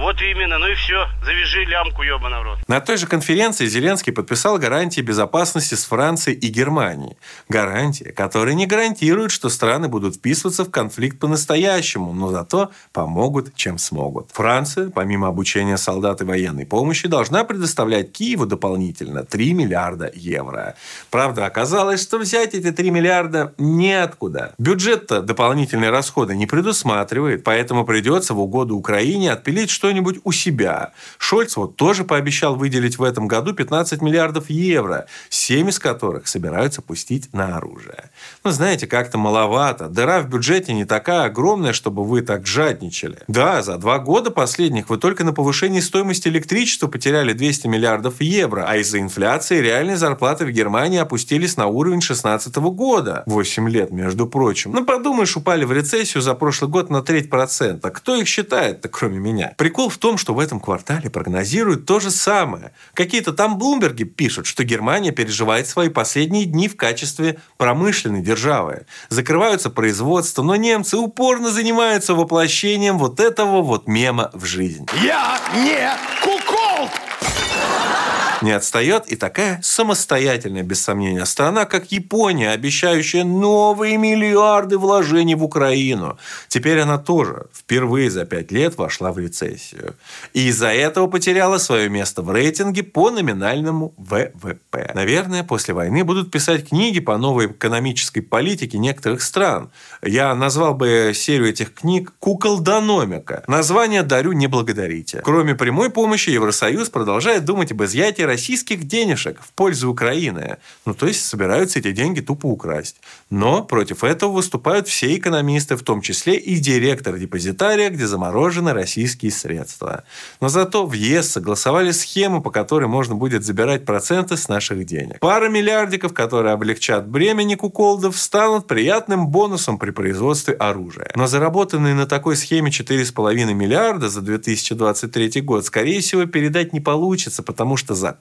Вот именно, ну и все. Завяжи лямку, ебаный в рот. На той же конференции Зеленский подписал гарантии безопасности с Францией и Германией. Гарантии, которые не гарантируют, что страны будут вписываться в конфликт по-настоящему, но зато помогут, чем смогут. Франция, помимо обучения солдат и военной помощи, должна предоставлять Киеву дополнительно 3 миллиарда евро. Правда, оказалось, что взять эти 3 миллиарда неоткуда. Бюджет-то дополнительные расходы не предусматривает, поэтому придется в угоду Украине отпилить что что-нибудь у себя. Шольц вот тоже пообещал выделить в этом году 15 миллиардов евро, 7 из которых собираются пустить на оружие. Ну, знаете, как-то маловато. Дыра в бюджете не такая огромная, чтобы вы так жадничали. Да, за два года последних вы только на повышении стоимости электричества потеряли 200 миллиардов евро, а из-за инфляции реальные зарплаты в Германии опустились на уровень 2016 года. 8 лет, между прочим. Ну, подумаешь, упали в рецессию за прошлый год на треть процента. Кто их считает-то, кроме меня? Прикол прикол в том, что в этом квартале прогнозируют то же самое. Какие-то там Блумберги пишут, что Германия переживает свои последние дни в качестве промышленной державы. Закрываются производства, но немцы упорно занимаются воплощением вот этого вот мема в жизнь. Я не кукол! Не отстает и такая самостоятельная, без сомнения, страна, как Япония, обещающая новые миллиарды вложений в Украину. Теперь она тоже впервые за пять лет вошла в рецессию. И из-за этого потеряла свое место в рейтинге по номинальному ВВП. Наверное, после войны будут писать книги по новой экономической политике некоторых стран. Я назвал бы серию этих книг «Куколдономика». Название дарю не благодарите. Кроме прямой помощи, Евросоюз продолжает думать об изъятии российских денежек в пользу Украины. Ну, то есть собираются эти деньги тупо украсть. Но против этого выступают все экономисты, в том числе и директор депозитария, где заморожены российские средства. Но зато в ЕС согласовали схему, по которой можно будет забирать проценты с наших денег. Пара миллиардиков, которые облегчат бремени куколдов, станут приятным бонусом при производстве оружия. Но заработанные на такой схеме 4,5 миллиарда за 2023 год, скорее всего, передать не получится, потому что закон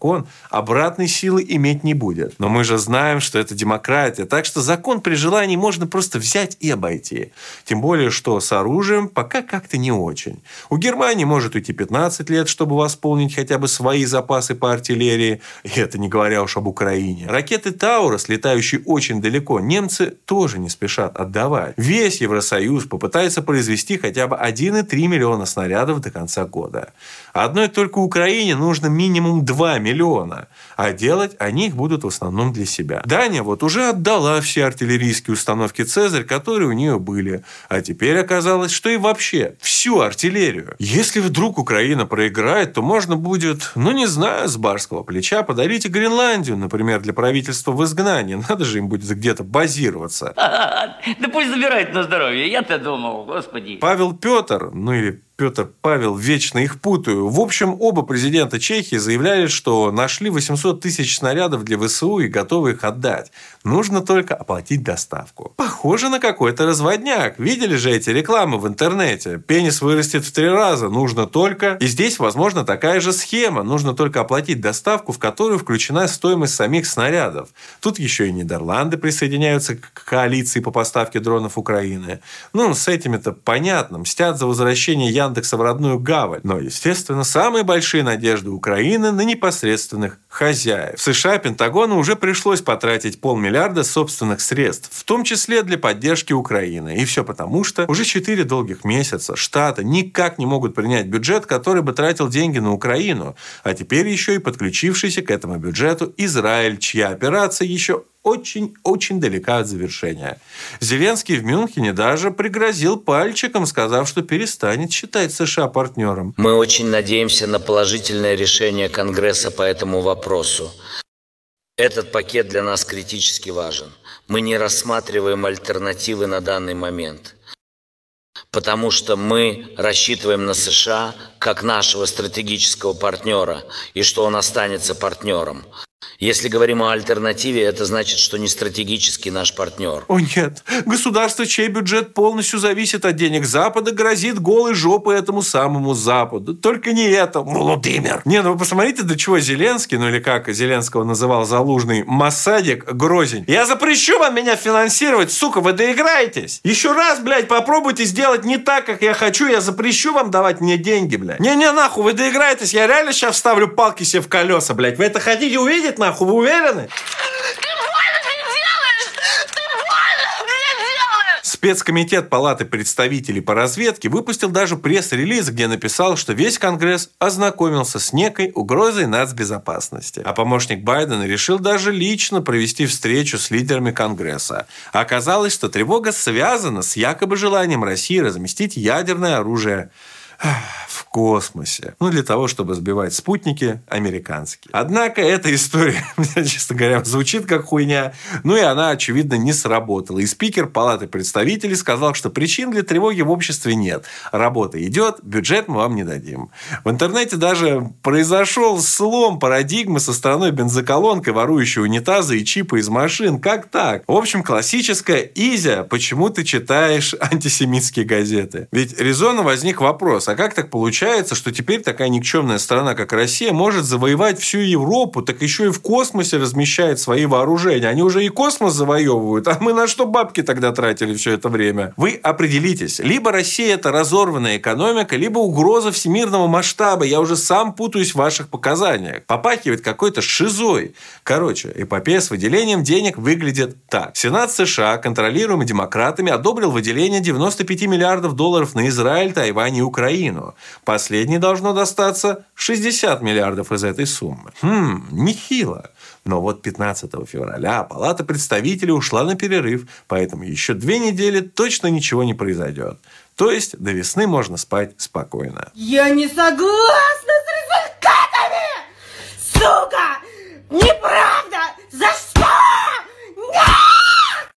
обратной силы иметь не будет. Но мы же знаем, что это демократия, так что закон при желании можно просто взять и обойти. Тем более, что с оружием пока как-то не очень. У Германии может уйти 15 лет, чтобы восполнить хотя бы свои запасы по артиллерии, и это не говоря уж об Украине. Ракеты Таурус, летающие очень далеко, немцы тоже не спешат отдавать. Весь Евросоюз попытается произвести хотя бы 1,3 миллиона снарядов до конца года. Одной только Украине нужно минимум 2 миллиона, а делать они их будут в основном для себя. Дания вот уже отдала все артиллерийские установки «Цезарь», которые у нее были, а теперь оказалось, что и вообще всю артиллерию. Если вдруг Украина проиграет, то можно будет, ну не знаю, с барского плеча подарить и Гренландию, например, для правительства в изгнании. Надо же им будет где-то базироваться. Да пусть забирает на здоровье, я-то думал, господи. Павел Петр, ну или Петр Павел, вечно их путаю. В общем, оба президента Чехии заявляли, что нашли 800 тысяч снарядов для ВСУ и готовы их отдать. Нужно только оплатить доставку. Похоже на какой-то разводняк. Видели же эти рекламы в интернете? Пенис вырастет в три раза. Нужно только... И здесь, возможно, такая же схема. Нужно только оплатить доставку, в которую включена стоимость самих снарядов. Тут еще и Нидерланды присоединяются к коалиции по поставке дронов Украины. Ну, с этими-то понятно. Мстят за возвращение Ян Яндекса в родную гавань. Но, естественно, самые большие надежды Украины на непосредственных хозяев. В США Пентагону уже пришлось потратить полмиллиарда собственных средств, в том числе для поддержки Украины. И все потому, что уже 4 долгих месяца Штаты никак не могут принять бюджет, который бы тратил деньги на Украину. А теперь еще и подключившийся к этому бюджету Израиль, чья операция еще очень-очень далека от завершения. Зеленский в Мюнхене даже пригрозил пальчиком, сказав, что перестанет считать США партнером. Мы очень надеемся на положительное решение Конгресса по этому вопросу. Этот пакет для нас критически важен. Мы не рассматриваем альтернативы на данный момент. Потому что мы рассчитываем на США как нашего стратегического партнера и что он останется партнером. Если говорим о альтернативе, это значит, что не стратегический наш партнер. О нет, государство, чей бюджет полностью зависит от денег Запада, грозит голой жопой этому самому Западу. Только не это, Владимир. Не, ну вы посмотрите, до чего Зеленский, ну или как Зеленского называл Залужный, Масадик Грозень. Я запрещу вам меня финансировать, сука, вы доиграетесь. Еще раз, блядь, попробуйте сделать не так, как я хочу, я запрещу вам давать мне деньги, блядь. Не-не, нахуй, вы доиграетесь, я реально сейчас вставлю палки себе в колеса, блядь. Вы это хотите увидеть, нахуй? Вы уверены? Спецкомитет Палаты представителей по разведке выпустил даже пресс-релиз, где написал, что весь Конгресс ознакомился с некой угрозой нацбезопасности. А помощник Байдена решил даже лично провести встречу с лидерами Конгресса. Оказалось, что тревога связана с якобы желанием России разместить ядерное оружие в космосе. Ну, для того, чтобы сбивать спутники американские. Однако эта история, честно говоря, звучит как хуйня. Ну, и она, очевидно, не сработала. И спикер Палаты представителей сказал, что причин для тревоги в обществе нет. Работа идет, бюджет мы вам не дадим. В интернете даже произошел слом парадигмы со стороной бензоколонкой, ворующей унитазы и чипы из машин. Как так? В общем, классическая Изя, почему ты читаешь антисемитские газеты? Ведь резонно возник вопрос, а как так получается, что теперь такая никчемная страна, как Россия, может завоевать всю Европу, так еще и в космосе размещает свои вооружения. Они уже и космос завоевывают, а мы на что бабки тогда тратили все это время? Вы определитесь. Либо Россия – это разорванная экономика, либо угроза всемирного масштаба. Я уже сам путаюсь в ваших показаниях. Попахивает какой-то шизой. Короче, эпопея с выделением денег выглядит так. Сенат США, контролируемый демократами, одобрил выделение 95 миллиардов долларов на Израиль, Тайвань и Украину. Последней должно достаться 60 миллиардов из этой суммы. Хм, нехило. Но вот 15 февраля Палата представителей ушла на перерыв, поэтому еще две недели точно ничего не произойдет. То есть до весны можно спать спокойно. Я не согласна с результатами! Сука! Неправда! За что? Нет!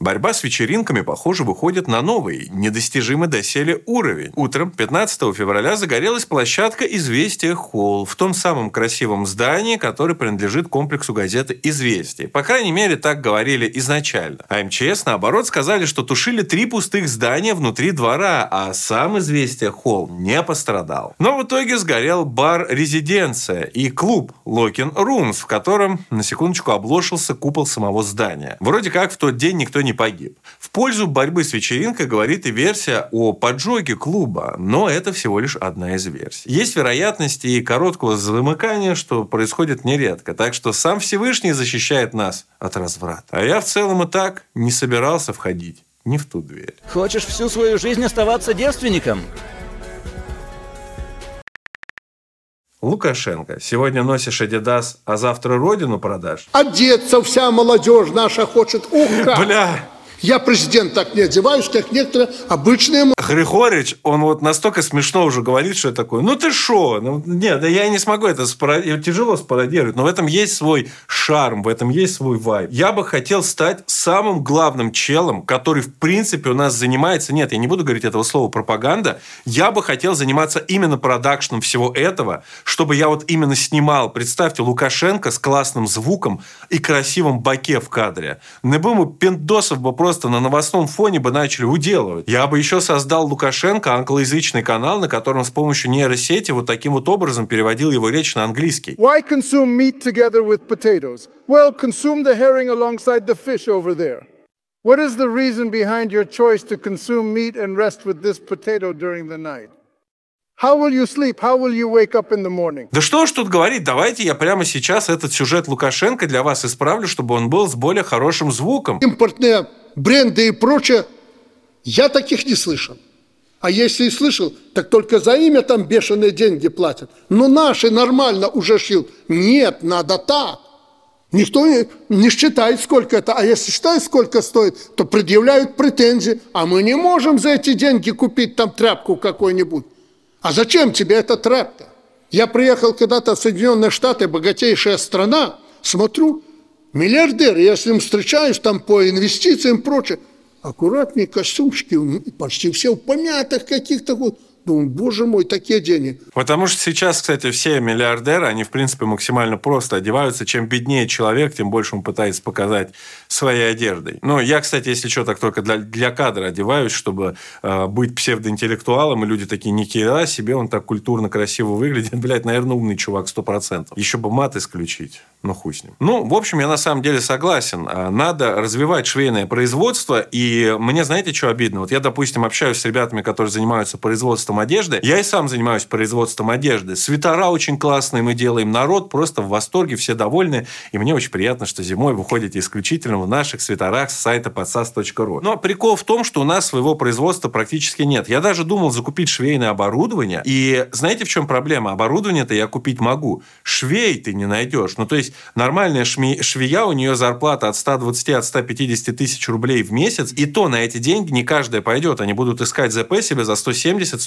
Борьба с вечеринками, похоже, выходит на новый, недостижимый доселе уровень. Утром 15 февраля загорелась площадка «Известия Холл» в том самом красивом здании, которое принадлежит комплексу газеты «Известия». По крайней мере, так говорили изначально. А МЧС, наоборот, сказали, что тушили три пустых здания внутри двора, а сам «Известия Холл» не пострадал. Но в итоге сгорел бар «Резиденция» и клуб «Локин Румс», в котором, на секундочку, обложился купол самого здания. Вроде как в тот день никто не погиб. В пользу борьбы с вечеринкой говорит и версия о поджоге клуба, но это всего лишь одна из версий. Есть вероятность и короткого замыкания, что происходит нередко, так что сам Всевышний защищает нас от разврата. А я в целом и так не собирался входить не в ту дверь. Хочешь всю свою жизнь оставаться девственником? Лукашенко, сегодня носишь Adidas, а завтра родину продашь? Одеться вся молодежь наша хочет. Ух, как! Бля! Я президент так не одеваюсь, как некоторые обычные... Григорьевич, он вот настолько смешно уже говорит, что такое. Ну ты шо? Ну, нет, я не смогу это спаро... тяжело спародировать, но в этом есть свой шарм, в этом есть свой вайб. Я бы хотел стать самым главным челом, который в принципе у нас занимается, нет, я не буду говорить этого слова пропаганда, я бы хотел заниматься именно продакшном всего этого, чтобы я вот именно снимал, представьте, Лукашенко с классным звуком и красивым баке в кадре. Не бы мы пиндосов бы просто на новостном фоне бы начали уделывать. Я бы еще создал Лукашенко англоязычный канал, на котором с помощью нейросети вот таким вот образом переводил его речь на английский. Why consume meat together with potatoes? Well, consume the herring alongside the fish over there. What is the reason behind your choice to consume meat and rest with this potato during the night? How will you sleep? How will you wake up in the morning? Да что ж тут говорить, давайте я прямо сейчас этот сюжет Лукашенко для вас исправлю, чтобы он был с более хорошим звуком. Импортные бренды и прочее, я таких не слышал. А если и слышал, так только за имя там бешеные деньги платят. Но наши нормально уже шил. Нет, надо так. Никто не, не считает, сколько это. А если считает, сколько стоит, то предъявляют претензии. А мы не можем за эти деньги купить там тряпку какой-нибудь. А зачем тебе этот рэп-то? Я приехал когда-то в Соединенные Штаты, богатейшая страна, смотрю, миллиардер, я с ним встречаюсь там по инвестициям и прочее, аккуратнее костюмчики, почти все в помятых каких-то вот, Думаю, боже мой, такие деньги. Потому что сейчас, кстати, все миллиардеры, они, в принципе, максимально просто одеваются. Чем беднее человек, тем больше он пытается показать своей одеждой. Ну, я, кстати, если что, так только для, для кадра одеваюсь, чтобы э, быть псевдоинтеллектуалом, и люди такие, не хера себе, он так культурно, красиво выглядит. Блядь, наверное, умный чувак, сто процентов. Еще бы мат исключить. Ну, хуй с ним. Ну, в общем, я на самом деле согласен. Надо развивать швейное производство. И мне, знаете, что обидно? Вот я, допустим, общаюсь с ребятами, которые занимаются производством одежды. Я и сам занимаюсь производством одежды. Свитера очень классные мы делаем. Народ просто в восторге, все довольны. И мне очень приятно, что зимой вы ходите исключительно в наших свитерах с сайта podsas.ru. Но прикол в том, что у нас своего производства практически нет. Я даже думал закупить швейное оборудование. И знаете, в чем проблема? Оборудование-то я купить могу. Швей ты не найдешь. Ну, то есть, нормальная шми... швея, у нее зарплата от 120 от 150 тысяч рублей в месяц. И то на эти деньги не каждая пойдет. Они будут искать ЗП себе за 170 180.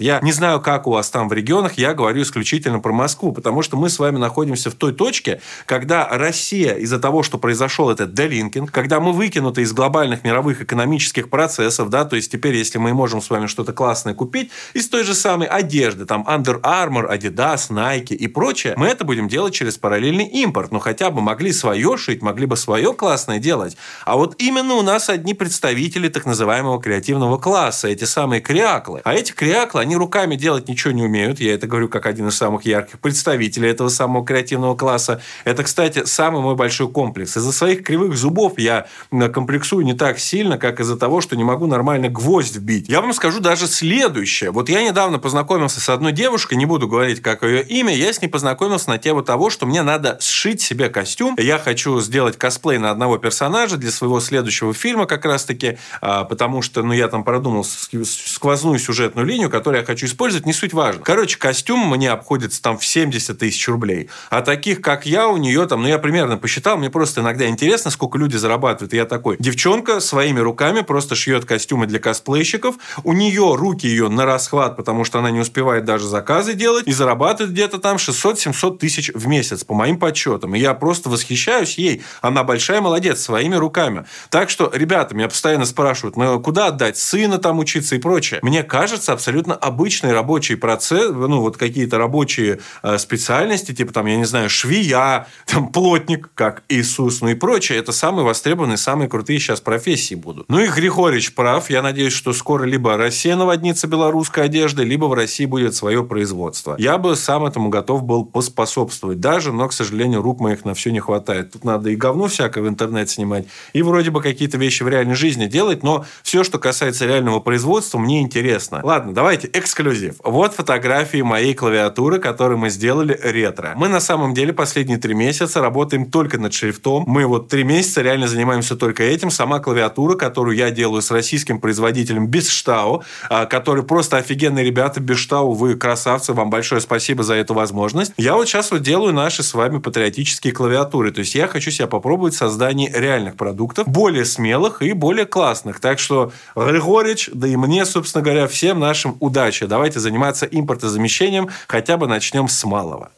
Я не знаю, как у вас там в регионах, я говорю исключительно про Москву, потому что мы с вами находимся в той точке, когда Россия из-за того, что произошел этот делинкинг, когда мы выкинуты из глобальных мировых экономических процессов, да, то есть теперь, если мы можем с вами что-то классное купить из той же самой одежды, там Under Armour, Adidas, Nike и прочее, мы это будем делать через параллельный импорт. Ну, хотя бы могли свое шить, могли бы свое классное делать. А вот именно у нас одни представители так называемого креативного класса, эти самые креаклы. А эти крякла, они руками делать ничего не умеют. Я это говорю как один из самых ярких представителей этого самого креативного класса. Это, кстати, самый мой большой комплекс. Из-за своих кривых зубов я комплексую не так сильно, как из-за того, что не могу нормально гвоздь вбить. Я вам скажу даже следующее. Вот я недавно познакомился с одной девушкой, не буду говорить, как ее имя, я с ней познакомился на тему того, что мне надо сшить себе костюм. Я хочу сделать косплей на одного персонажа для своего следующего фильма как раз-таки, а, потому что, ну, я там продумал сквозную сюжетную линию, которую я хочу использовать, не суть важно. Короче, костюм мне обходится там в 70 тысяч рублей. А таких, как я, у нее там, ну, я примерно посчитал, мне просто иногда интересно, сколько люди зарабатывают. И я такой, девчонка своими руками просто шьет костюмы для косплейщиков. У нее руки ее на расхват, потому что она не успевает даже заказы делать. И зарабатывает где-то там 600-700 тысяч в месяц, по моим подсчетам. И я просто восхищаюсь ей. Она большая молодец, своими руками. Так что, ребята, меня постоянно спрашивают, ну, куда отдать сына там учиться и прочее. Мне кажется, абсолютно обычный рабочий процесс, ну, вот какие-то рабочие э, специальности, типа там, я не знаю, швея, там, плотник, как Иисус, ну и прочее. Это самые востребованные, самые крутые сейчас профессии будут. Ну и Григорьевич прав. Я надеюсь, что скоро либо Россия наводнится белорусской одеждой, либо в России будет свое производство. Я бы сам этому готов был поспособствовать даже, но, к сожалению, рук моих на все не хватает. Тут надо и говно всякое в интернет снимать, и вроде бы какие-то вещи в реальной жизни делать, но все, что касается реального производства, мне интересно. Ладно, давайте эксклюзив. Вот фотографии моей клавиатуры, которую мы сделали ретро. Мы на самом деле последние три месяца работаем только над шрифтом. Мы вот три месяца реально занимаемся только этим. Сама клавиатура, которую я делаю с российским производителем Бесштау, а, который просто офигенные ребята. Бесштау, вы красавцы, вам большое спасибо за эту возможность. Я вот сейчас вот делаю наши с вами патриотические клавиатуры. То есть я хочу себя попробовать в реальных продуктов, более смелых и более классных. Так что, Григорич, да и мне, собственно говоря, всем нашим удачи. Давайте заниматься импортозамещением, хотя бы начнем с малого.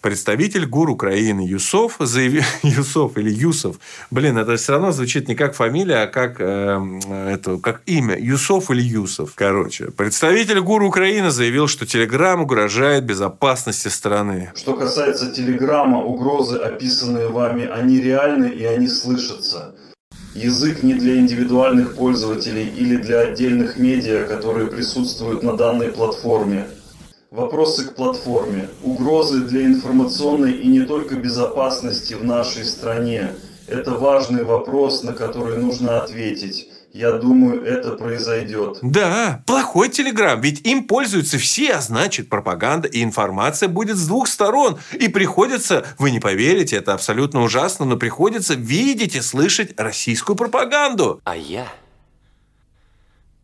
Представитель ГУР Украины Юсов заявил... Юсов или Юсов. Блин, это все равно звучит не как фамилия, а как, э, это, как имя. Юсов или Юсов. Короче. Представитель ГУР Украины заявил, что Телеграм угрожает безопасности страны. Что касается Телеграма, угрозы, описанные вами, они реальны и они слышатся. Язык не для индивидуальных пользователей или для отдельных медиа, которые присутствуют на данной платформе. Вопросы к платформе. Угрозы для информационной и не только безопасности в нашей стране. Это важный вопрос, на который нужно ответить. Я думаю, это произойдет. Да, плохой Телеграм, ведь им пользуются все, а значит пропаганда и информация будет с двух сторон. И приходится, вы не поверите, это абсолютно ужасно, но приходится видеть и слышать российскую пропаганду. А я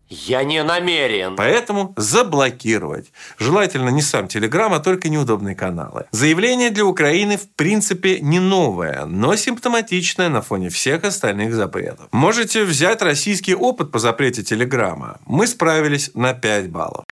я не намерен. Поэтому заблокировать. Желательно не сам Телеграм, а только неудобные каналы. Заявление для Украины в принципе не новое, но симптоматичное на фоне всех остальных запретов. Можете взять российский опыт по запрете Телеграма. Мы справились на 5 баллов.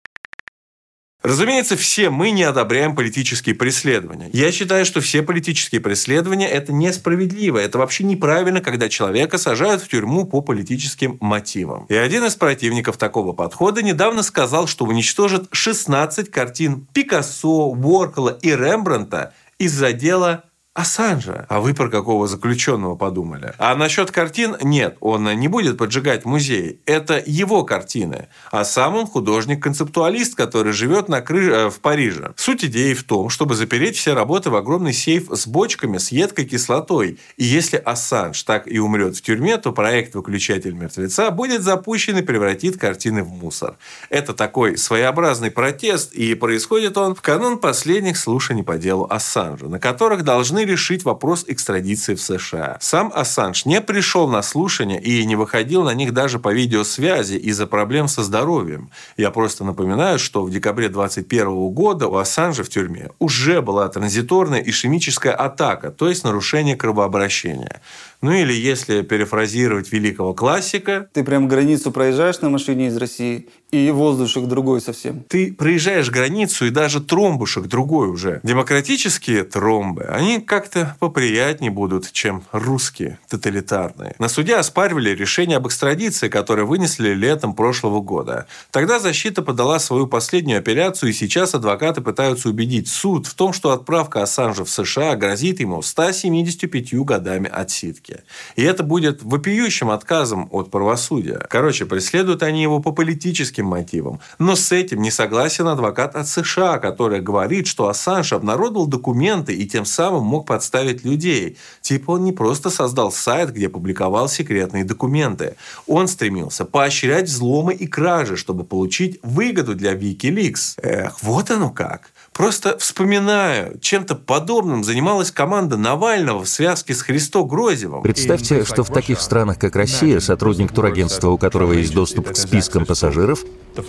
Разумеется, все мы не одобряем политические преследования. Я считаю, что все политические преследования – это несправедливо. Это вообще неправильно, когда человека сажают в тюрьму по политическим мотивам. И один из противников такого подхода недавно сказал, что уничтожит 16 картин Пикассо, Уоркола и Рембранта из-за дела Ассанжа. А вы про какого заключенного подумали? А насчет картин нет, он не будет поджигать музей. Это его картины. А сам он художник-концептуалист, который живет на крыше э, в Париже. Суть идеи в том, чтобы запереть все работы в огромный сейф с бочками с едкой кислотой. И если Ассанж так и умрет в тюрьме, то проект «Выключатель мертвеца» будет запущен и превратит картины в мусор. Это такой своеобразный протест, и происходит он в канун последних слушаний по делу Ассанжа, на которых должны решить вопрос экстрадиции в США. Сам Ассанж не пришел на слушания и не выходил на них даже по видеосвязи из-за проблем со здоровьем. Я просто напоминаю, что в декабре 2021 года у Ассанжа в тюрьме уже была транзиторная ишемическая атака, то есть нарушение кровообращения. Ну или если перефразировать великого классика... Ты прям границу проезжаешь на машине из России, и воздушек другой совсем. Ты проезжаешь границу, и даже тромбушек другой уже. Демократические тромбы, они как-то поприятнее будут, чем русские тоталитарные. На суде оспаривали решение об экстрадиции, которое вынесли летом прошлого года. Тогда защита подала свою последнюю апелляцию, и сейчас адвокаты пытаются убедить суд в том, что отправка Ассанжа в США грозит ему 175 годами отсидки. И это будет вопиющим отказом от правосудия. Короче, преследуют они его по политическим мотивам. Но с этим не согласен адвокат от США, который говорит, что Ассанж обнародовал документы и тем самым мог подставить людей. Типа он не просто создал сайт, где публиковал секретные документы. Он стремился поощрять взломы и кражи, чтобы получить выгоду для Wikileaks. Эх, вот оно как. Просто вспоминаю, чем-то подобным занималась команда Навального в связке с Христо Грозевым. Представьте, что в таких странах, как Россия, сотрудник турагентства, у которого есть доступ к спискам пассажиров,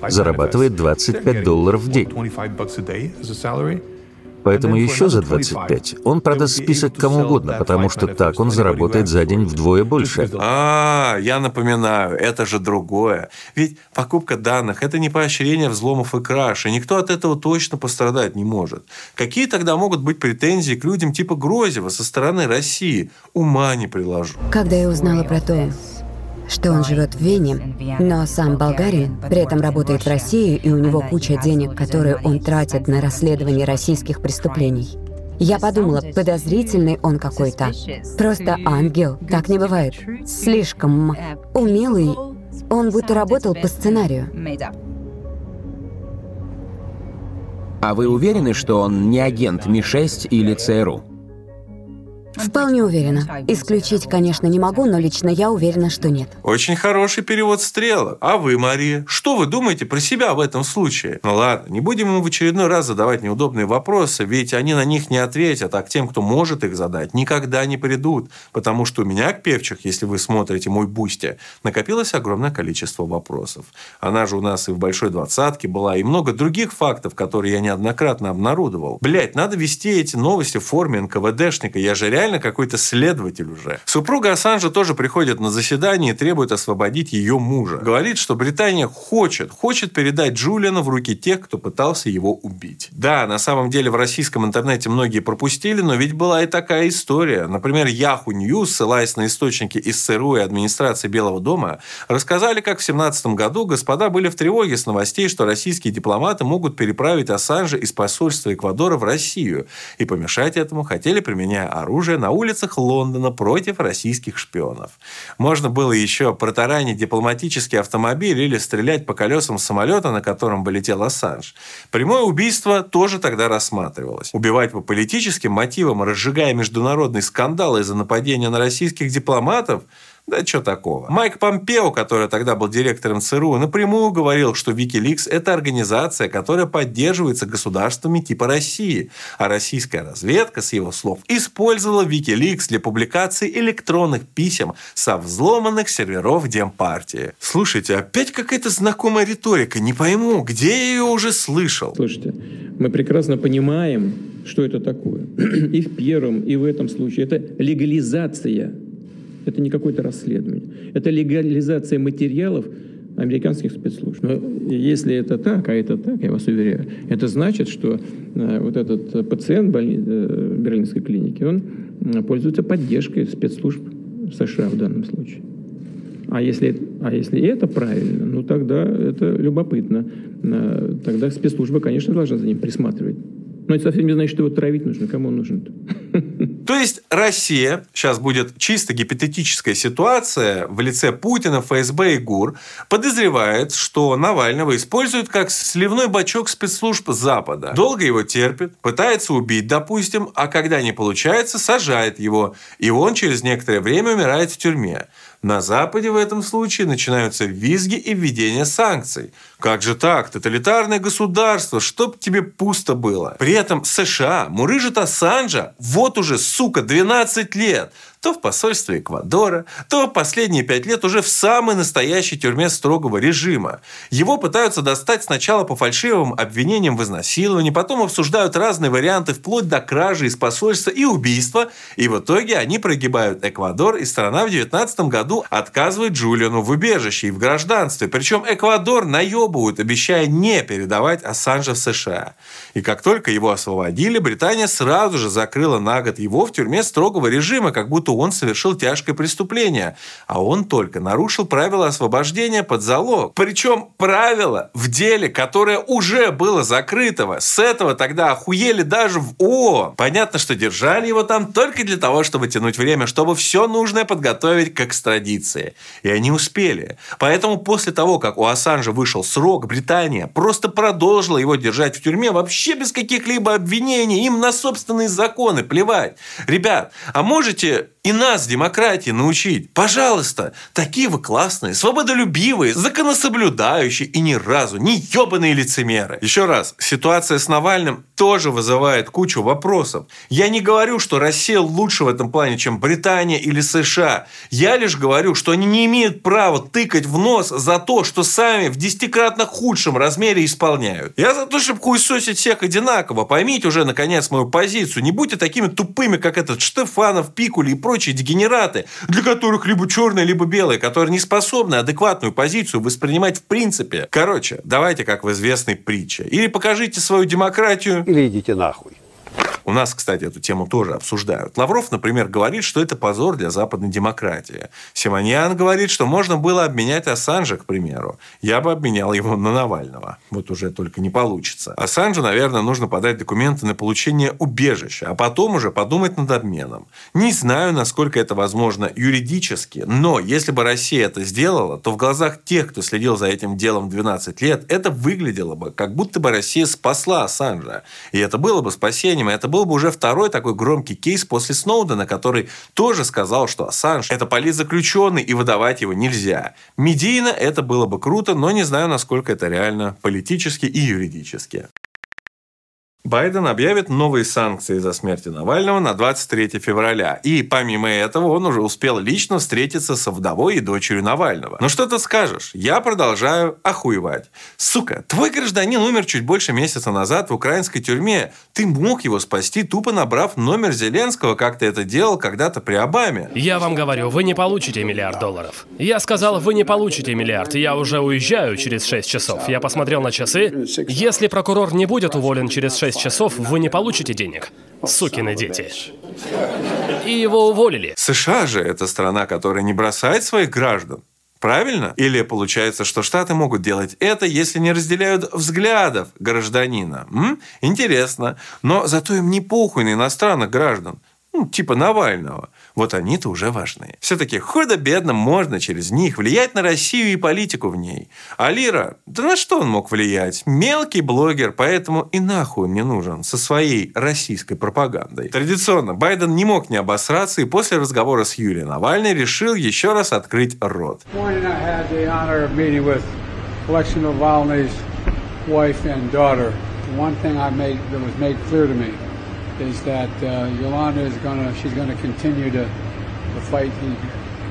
зарабатывает 25 долларов в день. Поэтому еще за 25 он продаст список кому угодно, потому что так он заработает за день вдвое больше. А, я напоминаю, это же другое. Ведь покупка данных – это не поощрение взломов и краж, и никто от этого точно пострадать не может. Какие тогда могут быть претензии к людям типа Грозева со стороны России? Ума не приложу. Когда я узнала про то, что он живет в Вене, но сам болгарин, при этом работает в России, и у него куча денег, которые он тратит на расследование российских преступлений. Я подумала, подозрительный он какой-то. Просто ангел. Так не бывает. Слишком умелый. Он будто работал по сценарию. А вы уверены, что он не агент Ми-6 или ЦРУ? Вполне уверена. Исключить, конечно, не могу, но лично я уверена, что нет. Очень хороший перевод стрелок. А вы, Мария, что вы думаете про себя в этом случае? Ну ладно, не будем ему в очередной раз задавать неудобные вопросы, ведь они на них не ответят, а к тем, кто может их задать, никогда не придут. Потому что у меня к Певчих, если вы смотрите мой Boosty, накопилось огромное количество вопросов. Она же у нас и в большой двадцатке была, и много других фактов, которые я неоднократно обнародовал. Блять, надо вести эти новости в форме НКВДшника. Я же реально какой-то следователь уже. Супруга Ассанжа тоже приходит на заседание и требует освободить ее мужа. Говорит, что Британия хочет, хочет передать Джулиана в руки тех, кто пытался его убить. Да, на самом деле в российском интернете многие пропустили, но ведь была и такая история. Например, Yahoo News, ссылаясь на источники из ЦРУ и администрации Белого дома, рассказали, как в 17 году господа были в тревоге с новостей, что российские дипломаты могут переправить Ассанжа из посольства Эквадора в Россию. И помешать этому хотели, применяя оружие на улицах Лондона против российских шпионов. Можно было еще протаранить дипломатический автомобиль или стрелять по колесам самолета, на котором бы летел Ассанж. Прямое убийство тоже тогда рассматривалось. Убивать по политическим мотивам, разжигая международный скандал из-за нападения на российских дипломатов – да что такого. Майк Помпео, который тогда был директором ЦРУ, напрямую говорил, что Wikileaks – это организация, которая поддерживается государствами типа России. А российская разведка, с его слов, использовала Wikileaks для публикации электронных писем со взломанных серверов Демпартии. Слушайте, опять какая-то знакомая риторика. Не пойму, где я ее уже слышал. Слушайте, мы прекрасно понимаем, что это такое. И в первом, и в этом случае. Это легализация это не какое-то расследование. Это легализация материалов американских спецслужб. Но если это так, а это так, я вас уверяю, это значит, что э, вот этот пациент больни... э, Берлинской клиники, он э, пользуется поддержкой спецслужб США в данном случае. А если, а если это правильно, ну тогда это любопытно. Тогда спецслужбы, конечно, должны за ним присматривать. Но это совсем не значит, что его травить нужно. Кому он нужен-то? То есть Россия, сейчас будет чисто гипотетическая ситуация, в лице Путина, ФСБ и ГУР, подозревает, что Навального используют как сливной бачок спецслужб Запада. Долго его терпит, пытается убить, допустим, а когда не получается, сажает его, и он через некоторое время умирает в тюрьме. На Западе в этом случае начинаются визги и введение санкций. Как же так? Тоталитарное государство, чтоб тебе пусто было. При этом США мурыжит Ассанжа вот уже, сука, 12 лет. То в посольстве Эквадора, то последние пять лет уже в самой настоящей тюрьме строгого режима. Его пытаются достать сначала по фальшивым обвинениям в изнасиловании, потом обсуждают разные варианты вплоть до кражи из посольства и убийства, и в итоге они прогибают Эквадор, и страна в 2019 году отказывает Джулиану в убежище и в гражданстве. Причем Эквадор наебывают, обещая не передавать Ассанжа в США. И как только его освободили, Британия сразу же закрыла на год его в тюрьме строгого режима, как будто он совершил тяжкое преступление. А он только нарушил правила освобождения под залог. Причем правило в деле, которое уже было закрытого. С этого тогда охуели даже в ООН. Понятно, что держали его там только для того, чтобы тянуть время, чтобы все нужное подготовить к экстрадиции. И они успели. Поэтому после того, как у Ассанжа вышел срок, Британия просто продолжила его держать в тюрьме вообще без каких-либо обвинений. Им на собственные законы плевать. Ребят, а можете и нас, демократии, научить. Пожалуйста, такие вы классные, свободолюбивые, законособлюдающие и ни разу не ебаные лицемеры. Еще раз, ситуация с Навальным тоже вызывает кучу вопросов. Я не говорю, что Россия лучше в этом плане, чем Британия или США. Я лишь говорю, что они не имеют права тыкать в нос за то, что сами в десятикратно худшем размере исполняют. Я за то, чтобы хуесосить всех одинаково. Поймите уже, наконец, мою позицию. Не будьте такими тупыми, как этот Штефанов, Пикули и прочие дегенераты, для которых либо черное, либо белое, которые не способны адекватную позицию воспринимать в принципе. Короче, давайте как в известной притче. Или покажите свою демократию, или идите нахуй. У нас, кстати, эту тему тоже обсуждают. Лавров, например, говорит, что это позор для западной демократии. Симоньян говорит, что можно было обменять Ассанжа, к примеру. Я бы обменял его на Навального. Вот уже только не получится. Ассанжу, наверное, нужно подать документы на получение убежища, а потом уже подумать над обменом. Не знаю, насколько это возможно юридически, но если бы Россия это сделала, то в глазах тех, кто следил за этим делом 12 лет, это выглядело бы, как будто бы Россия спасла Ассанжа. И это было бы спасением, и это был бы уже второй такой громкий кейс после Сноудена, который тоже сказал, что Ассанж – это политзаключенный, и выдавать его нельзя. Медийно это было бы круто, но не знаю, насколько это реально политически и юридически. Байден объявит новые санкции за смерть Навального на 23 февраля. И помимо этого он уже успел лично встретиться со вдовой и дочерью Навального. Ну что ты скажешь? Я продолжаю охуевать. Сука, твой гражданин умер чуть больше месяца назад в украинской тюрьме. Ты мог его спасти, тупо набрав номер Зеленского, как ты это делал когда-то при Обаме. Я вам говорю, вы не получите миллиард долларов. Я сказал, вы не получите миллиард. Я уже уезжаю через 6 часов. Я посмотрел на часы. Если прокурор не будет уволен через 6 часов, вы не получите денег. Сукины дети. И его уволили. США же это страна, которая не бросает своих граждан. Правильно? Или получается, что Штаты могут делать это, если не разделяют взглядов гражданина? М? Интересно. Но зато им не похуй на иностранных граждан. Ну, типа Навального. Вот они-то уже важны. Все-таки худо-бедно можно через них влиять на Россию и политику в ней. А Лира, да на что он мог влиять? Мелкий блогер, поэтому и нахуй он не нужен со своей российской пропагандой. Традиционно Байден не мог не обосраться и после разговора с Юлией Навальной решил еще раз открыть рот. wife and daughter. One thing I made that was made clear to me is that uh, Yolanda is gonna she's gonna continue to the fight he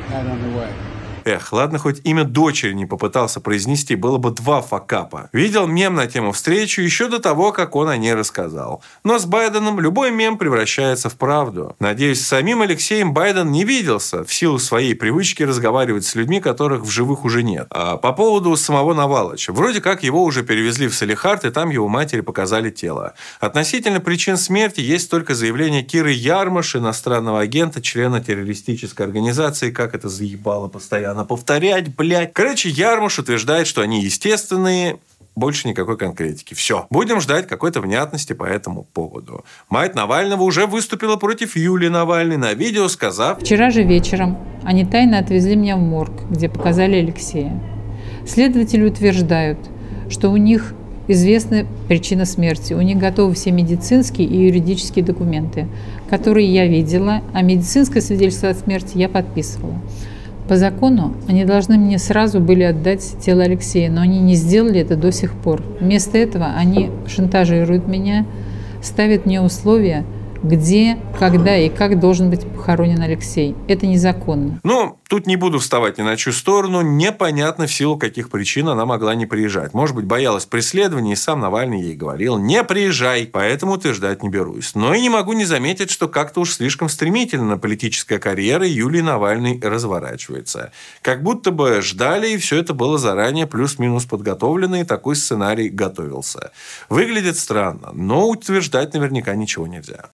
had underway. Эх, ладно, хоть имя дочери не попытался произнести, было бы два факапа. Видел мем на тему встречи еще до того, как он о ней рассказал. Но с Байденом любой мем превращается в правду. Надеюсь, с самим Алексеем Байден не виделся в силу своей привычки разговаривать с людьми, которых в живых уже нет. А по поводу самого Навалыча. Вроде как его уже перевезли в Салихард, и там его матери показали тело. Относительно причин смерти есть только заявление Киры Ярмаш, иностранного агента, члена террористической организации, как это заебало постоянно повторять, блядь. Короче, Ярмуш утверждает, что они естественные, больше никакой конкретики. Все. Будем ждать какой-то внятности по этому поводу. Мать Навального уже выступила против Юлии Навальной на видео, сказав... Вчера же вечером они тайно отвезли меня в морг, где показали Алексея. Следователи утверждают, что у них известна причина смерти. У них готовы все медицинские и юридические документы, которые я видела, а медицинское свидетельство о смерти я подписывала. По закону они должны мне сразу были отдать тело Алексея, но они не сделали это до сих пор. Вместо этого они шантажируют меня, ставят мне условия, где, когда и как должен быть похоронен Алексей. Это незаконно. Ну, тут не буду вставать ни на чью сторону. Непонятно, в силу каких причин она могла не приезжать. Может быть, боялась преследования, и сам Навальный ей говорил, не приезжай, поэтому утверждать не берусь. Но и не могу не заметить, что как-то уж слишком стремительно политическая карьера Юлии Навальной разворачивается. Как будто бы ждали, и все это было заранее плюс-минус подготовлено, и такой сценарий готовился. Выглядит странно, но утверждать наверняка ничего нельзя.